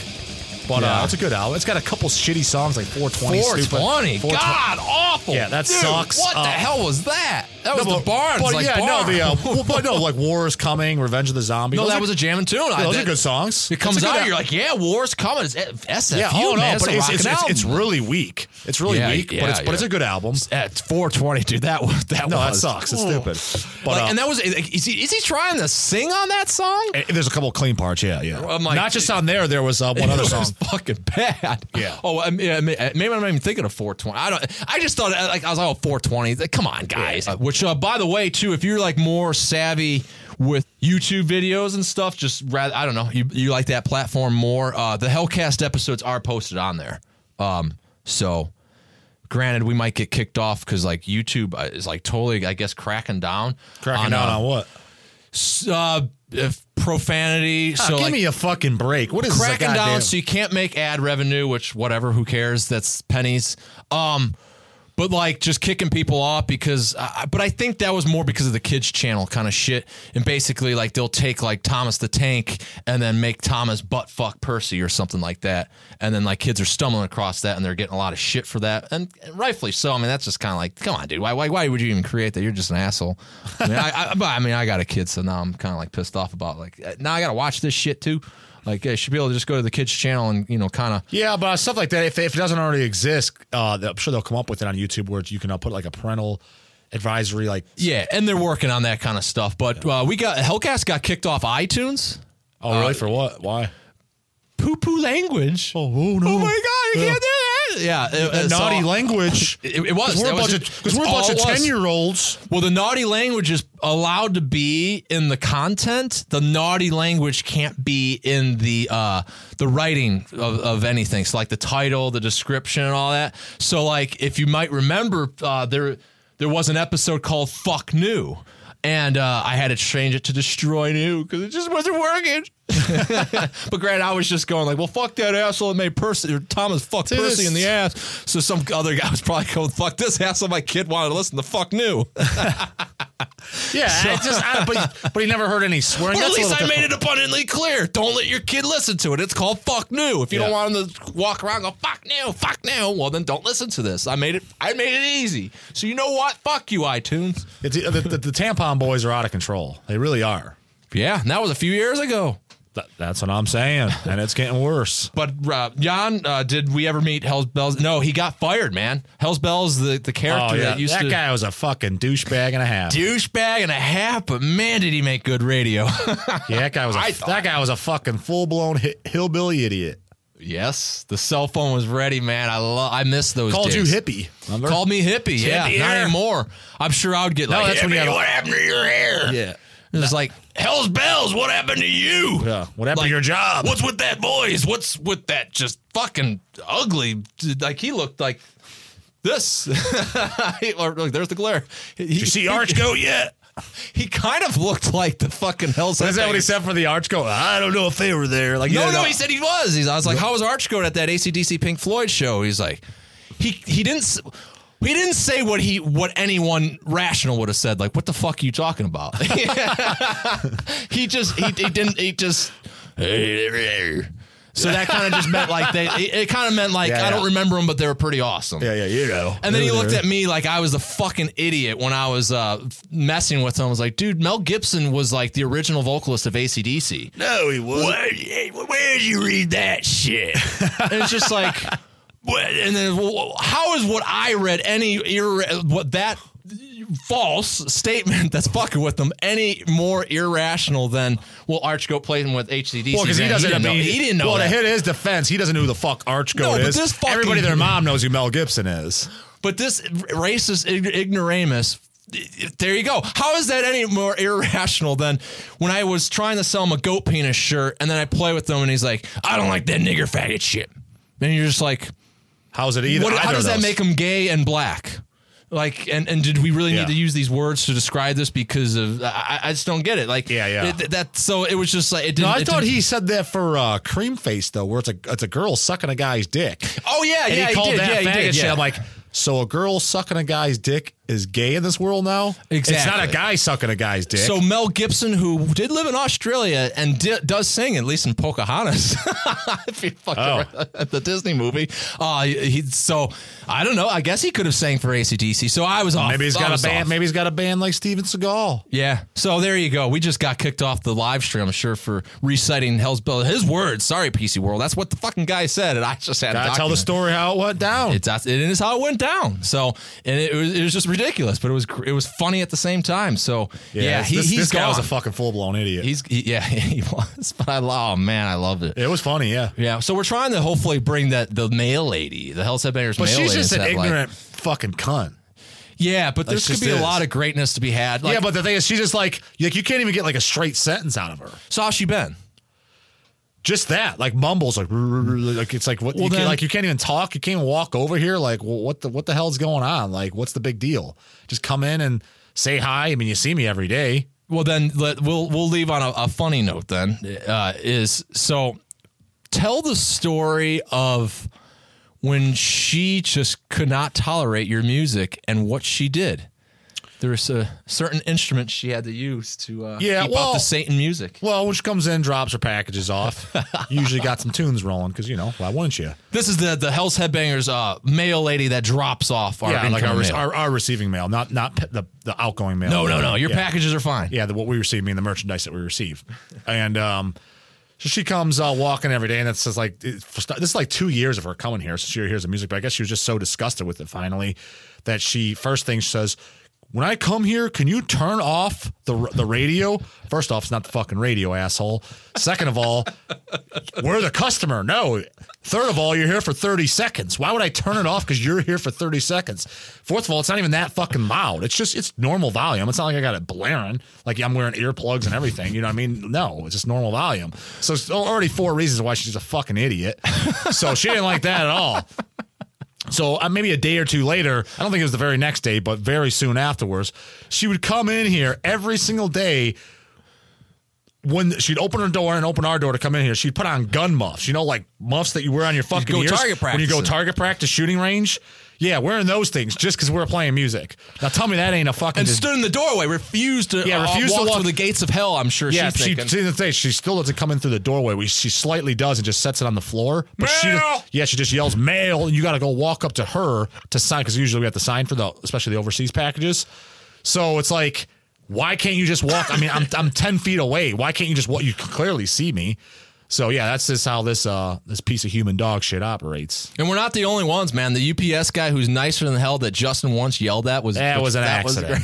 But Yeah. uh, it's a good album. It's got a couple shitty songs like 420. stupid. 420. 420. God, awful. Yeah, that Dude, sucks. What Uh, the hell was that? That was No, the Barnes. But like yeah, no, the uh, well, but no, like War is Coming, Revenge of the Zombies. no, Those that are- was a jamming tune. I- Those are good songs. It comes It's a good out, al- you're like, yeah, war's coming. It's SFU, yeah, oh no, man. but it's rockin' it's, it's, it's really weak. It's really Yeah, weak, yeah, but it's but it's a good album. at 420, dude. That was that No, that sucks. It's Ooh. stupid. But Like, uh, and that was is he is he trying to sing on that song? eh, there's a couple of clean parts. Yeah, yeah. Like- Not just on there. There was uh, one other song. Fucking bad. Yeah. Oh, I mean, I mean, maybe I'm not even thinking of 420. I don't. I just thought uh, like I was like, oh, 420. Like, come on, guys. Uh, which, uh, by the way, too, if you're like more savvy with YouTube videos and stuff, just rather I don't know, you you like that platform more. Uh, the Hellcast episodes are posted on there. Um, so. Granted, we might get kicked off because like YouTube uh, is like totally, I guess, cracking down. Cracking on, down uh, on what? Uh, profanity. Ah, so give like, me a fucking break. What is cracking down so you can't make ad revenue which whatever who cares that's pennies um but like just kicking people off because uh, but i think that was more because of the kids channel kind of shit. And basically like they'll take like thomas the tank and then make thomas butt fuck percy or something like that. And then like kids are stumbling across that and they're getting a lot of shit for that. And, and rightfully so. I mean that's just kind of like come on dude. Why, why, why would you even create that? You're just an asshole. I mean i, I, but, I mean i got a kid so now i'm kind of like pissed off about like uh, now i gotta watch this shit too like I should be able to just go to the kids channel and you know kind of Yeah, but stuff like that. If, if it doesn't already exist, uh, I'm sure they'll come up with it on YouTube where you can uh, put like a parental advisory. Like, yeah, and they're working on that kind of stuff. But uh, we got Hellcast got kicked off iTunes. oh, really? For what? Why? Poo poo language. Oh, oh no! Oh my god, you Yeah. can't do that. Yeah, it, That it's naughty all- language. It, it was. Because we're, a bunch of- we're a bunch of all it was. ten year olds. Well, the naughty language is allowed to be in the content. The naughty language can't be in the uh, the writing of, of anything. So, like the title, the description, and all that. So, like if you might remember, uh, there there was an episode called "Fuck New." And uh, I had to change it to destroy new because it just wasn't working. But Grant, I was just going like, "Well, fuck that asshole that made Percy or Thomas fuck See, Percy in the ass." So some other guy was probably going, "Fuck this asshole." My kid wanted to listen to "Fuck New." Yeah, I just, I, but, but he never heard any swearing. Well, at least I little made it abundantly clear. Don't let your kid listen to it. It's called fuck new. If you don't want him to walk around and go fuck new, fuck new, well then don't listen to this. I made it. I made it easy. So you know what? Fuck you, iTunes. It's, the, the, the tampon boys are out of control. They really are. Yeah, and that was a few years ago. That, that's what I'm saying, and it's getting worse. But uh, Jan, uh, did we ever meet Hell's Bells? No, he got fired, man. Hell's Bells, the the character Oh yeah, that used that to guy was a fucking douchebag and a half. douchebag and a half, but man, did he make good radio. Yeah, that guy was a, I thought- that guy was a fucking full blown hillbilly idiot. yes, the cell phone was ready, man. I love. I miss those. Called days. you hippie. Remember? Called me hippie. Yeah, Hippie not hair. anymore. I'm sure I would get No, like, that's when you "Hippie, have a- what happened to your hair? Yeah. It was like, hell's bells, what happened to you? Yeah. What happened Like, to your job? What's with that voice? What's with that just fucking ugly? Like he looked like this. Or, look, there's the glare. He, Did you see Archgoat yet? He kind of looked like the fucking hell's. Is that what he said for the Archgoat? I don't know if they were there. Like, No, yeah, no, he said he was. He's, I was like, how was Archgoat at that ACDC Pink Floyd show? He's like, he he didn't s- he didn't say what he what anyone rational would have said. Like, what the fuck are you talking about? he just he, he didn't he just. So that kind of just meant like they. It, it kind of meant like Yeah, I don't remember them, but they were pretty awesome. Yeah, yeah, you know. And then he looked at me like I was a fucking idiot when I was uh, messing with him. I was like, dude, Mel Gibson was like the original vocalist of ACDC. No, he wasn't. Where, where did you read that shit? and it's just like, what, and then well, how is what I read any ir- what that false statement that's fucking with them any more irrational than well Archgoat played him with ACDC? Well, because he doesn't. didn't I mean, know, he didn't know Well, that. to hit his defense, he doesn't know who the fuck Arch No, but is. this fucking- Everybody, their mom knows who Mel Gibson is. But this racist ignoramus, there you go. How is that any more irrational than when I was trying to sell him a goat penis shirt and then I play with him and he's like, I don't like that nigger faggot shit. And you're just like, How's it either? what, how does that make him gay and black? Like, and, and did we really Yeah. need to use these words to describe this because of, I, I just don't get it. Like, Yeah, yeah. It, that, so it was just like, it didn't. No, I thought he said that for uh, Cream Face though, where it's a it's a girl sucking a guy's dick. oh yeah, And yeah, he called did. that yeah, he faggot did, shit. yeah. I'm like, so a girl sucking a guy's dick is gay in this world now. Exactly. It's not a guy sucking a guy's dick. So Mel Gibson, who did live in Australia and di- does sing, at least in Pocahontas, if you fucking Oh. at the Disney movie. Uh, he, so I don't know. I guess he could have sang for ACDC. So I was off. maybe he's I got a band. off. Maybe he's got a band like Steven Seagal. Yeah. So there you go. We just got kicked off the live stream, I'm sure, for reciting Hell's Bell. His words. Sorry, PC World. That's what the fucking guy said, and I just had to tell the story how it went down. It's it is how it went down. So and it was it was just ridiculous, but it was it was funny at the same time. So yeah, this, he, this, he's this guy was a fucking full blown idiot. He's he, yeah he was, but I oh man I loved it. it was funny, yeah. Yeah, so we're trying to hopefully bring that the male lady, the Hell's Headbangers But she's just an into that light. ignorant fucking cunt. Yeah, but there Like, could be a lot of greatness to be had. Like, yeah, but the thing is, she's just like, like you can't even get like a straight sentence out of her. so how's she been? Just that, like mumbles, like like it's like what Well, you can, like you can't even talk. You can't even walk over here. Like, well, what the what the hell's going on? Like, what's the big deal? Just come in and say hi. I mean, you see me every day. Well, then let, we'll we'll leave on a, a funny note. Then uh, is so tell the story of when she just could not tolerate your music and what she did. There was a certain instrument she had to use to uh, Yeah, keep well- out the Satan music. Well, when she comes in, drops her packages off. usually got some tunes rolling because you know why wouldn't you? This is the the Hell's Headbangers uh, mail lady that drops off our yeah, like our, our our receiving mail, not not the the outgoing mail. no, no, no. Your yeah. packages are fine. yeah, the, what we receive, mean the merchandise that we receive, and um, so she comes uh, walking every day, and it's just like it, st- this is like two years of her coming here, so she hears the music. But I guess she was just so disgusted with it finally that she first thing she says. When I come here, can you turn off the the radio? First off, it's not the fucking radio, asshole. Second of all, we're the customer. No. Third of all, you're here for 30 seconds. Why would I turn it off because you're here for 30 seconds? Fourth of all, it's not even that fucking loud. It's just, it's normal volume. It's not like I got it blaring, like I'm wearing earplugs and everything. You know what I mean? No, it's just normal volume. So it's already four reasons why she's a fucking idiot. So she didn't like that at all. So uh, maybe a day or two later, I don't think it was the very next day, but very soon afterwards, she would come in here every single day. When she'd open her door and open our door to come in here, she'd put on gun muffs. You know, like muffs that you wear on your fucking go ears when you go target practice shooting range. Yeah, wearing those things just because we're playing music. Now tell me that ain't a fucking. And just- stood in the doorway, refused to, Yeah, uh, refused to walk walk- through the gates of hell. I'm sure yeah, she's she, thinking. thing, she still doesn't come in through the doorway. We, she slightly does and just sets it on the floor. But she, Mail! just, yeah, she just yells mail, and you got to go walk up to her to sign because usually we have to sign for the, especially the overseas packages. So it's like, why can't you just walk? I mean, I'm I'm ten feet away. Why can't you just walk? You can clearly see me. So yeah, that's just how this uh this piece of human dog shit operates. And we're not the only ones, man. The UPS guy who's nicer than hell that Justin once yelled at was That was an that accident.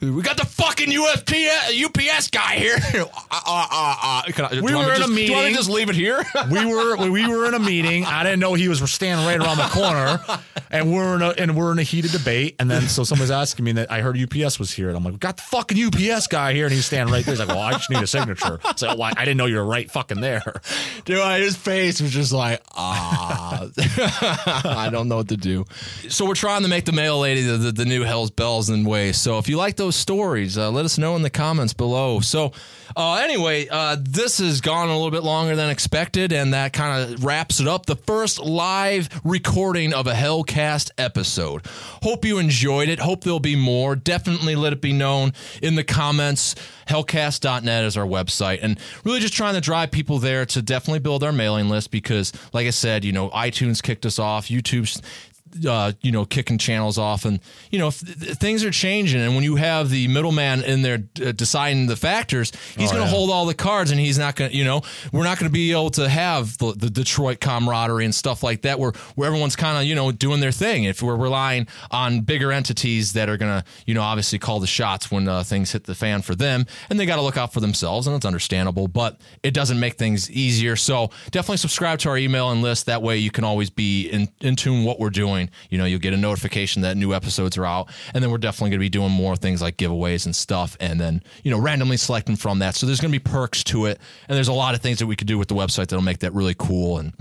great. we got the fucking UFP, UPS guy here. uh, uh, uh, uh. I- We were in a just, Do you want meeting. to just leave it here? we were we- we were in a meeting. I didn't know he was standing right around the corner, and we're in a and we're in a heated debate. And then so somebody's asking me that I heard UPS was here, and I'm like, we got the fucking UPS guy here, and he's standing right there. He's like, well, I just need a signature. So well, I didn't know you were right fucking there. Dude, his face was just like, ah, I don't know what to do. So we're trying to make the mail lady the, the, the new Hell's Bells and way. So if you like those stories, uh, let us know in the comments below. So uh, anyway, uh, this has gone a little bit longer than expected, and that kind of wraps it up. The first live recording of a Hellcast episode. Hope you enjoyed it. Hope there'll be more. Definitely let it be known in the comments. Hellcast.net is our website, and really just trying to drive people there to definitely build our mailing list because, like I said, you know, iTunes kicked us off, YouTube's uh, you know, kicking channels off, and you know, th- things are changing. And when you have the middleman in there uh, deciding the factors, he's Oh, going to yeah. hold all the cards, and he's not going to, you know, we're not going to be able to have the, the Detroit camaraderie and stuff like that, where where everyone's kind of, you know, doing their thing. If we're relying on bigger entities that are going to, you know, obviously call the shots when uh, things hit the fan for them, and they got to look out for themselves, and it's understandable, but it doesn't make things easier. So definitely subscribe to our email and list. That way, you can always be in in tune what we're doing. You know, you'll get a notification that new episodes are out, and then we're definitely going to be doing more things like giveaways and stuff, and then you know randomly selecting from that. So there's going to be perks to it, and there's a lot of things that we could do with the website that'll make that really cool and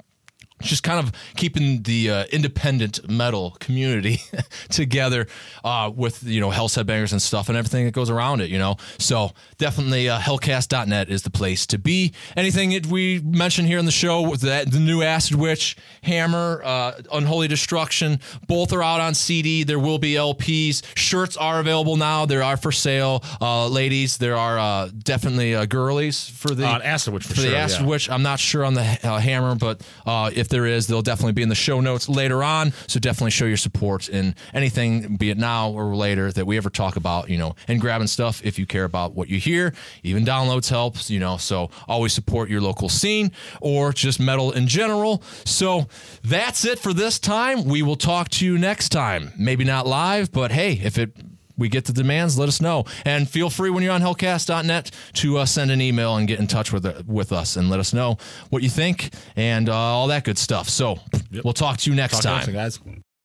just kind of keeping the uh, independent metal community together uh, with you know Hell's Headbangers and stuff and everything that goes around it. You know, so definitely uh, Hellcast.net is the place to be. Anything that we mentioned here in the show with that the new Acid Witch, Hammr, uh, Unholy Destruction, both are out on CD. There will be LPs. Shirts are available now. There are for sale, uh, ladies. There are uh, definitely uh, girlies for the On Acid Witch for for sure, the Acid yeah. Witch. I'm not sure on the uh, Hammr, but uh, if there is, they'll definitely be in the show notes later on. So definitely show your support in anything, be it now or later, that we ever talk about, you know, and grabbing stuff if you care about what you hear. Even downloads helps, you know, so always support your local scene or just metal in general. So that's it for this time. We will talk to you next time. Maybe not live, but hey, if it we get the demands, let us know. And feel free when you're on hellcast.net to uh, send an email and get in touch with with us and let us know what you think and uh, all that good stuff. So we'll talk to you next Talk time. next, guys.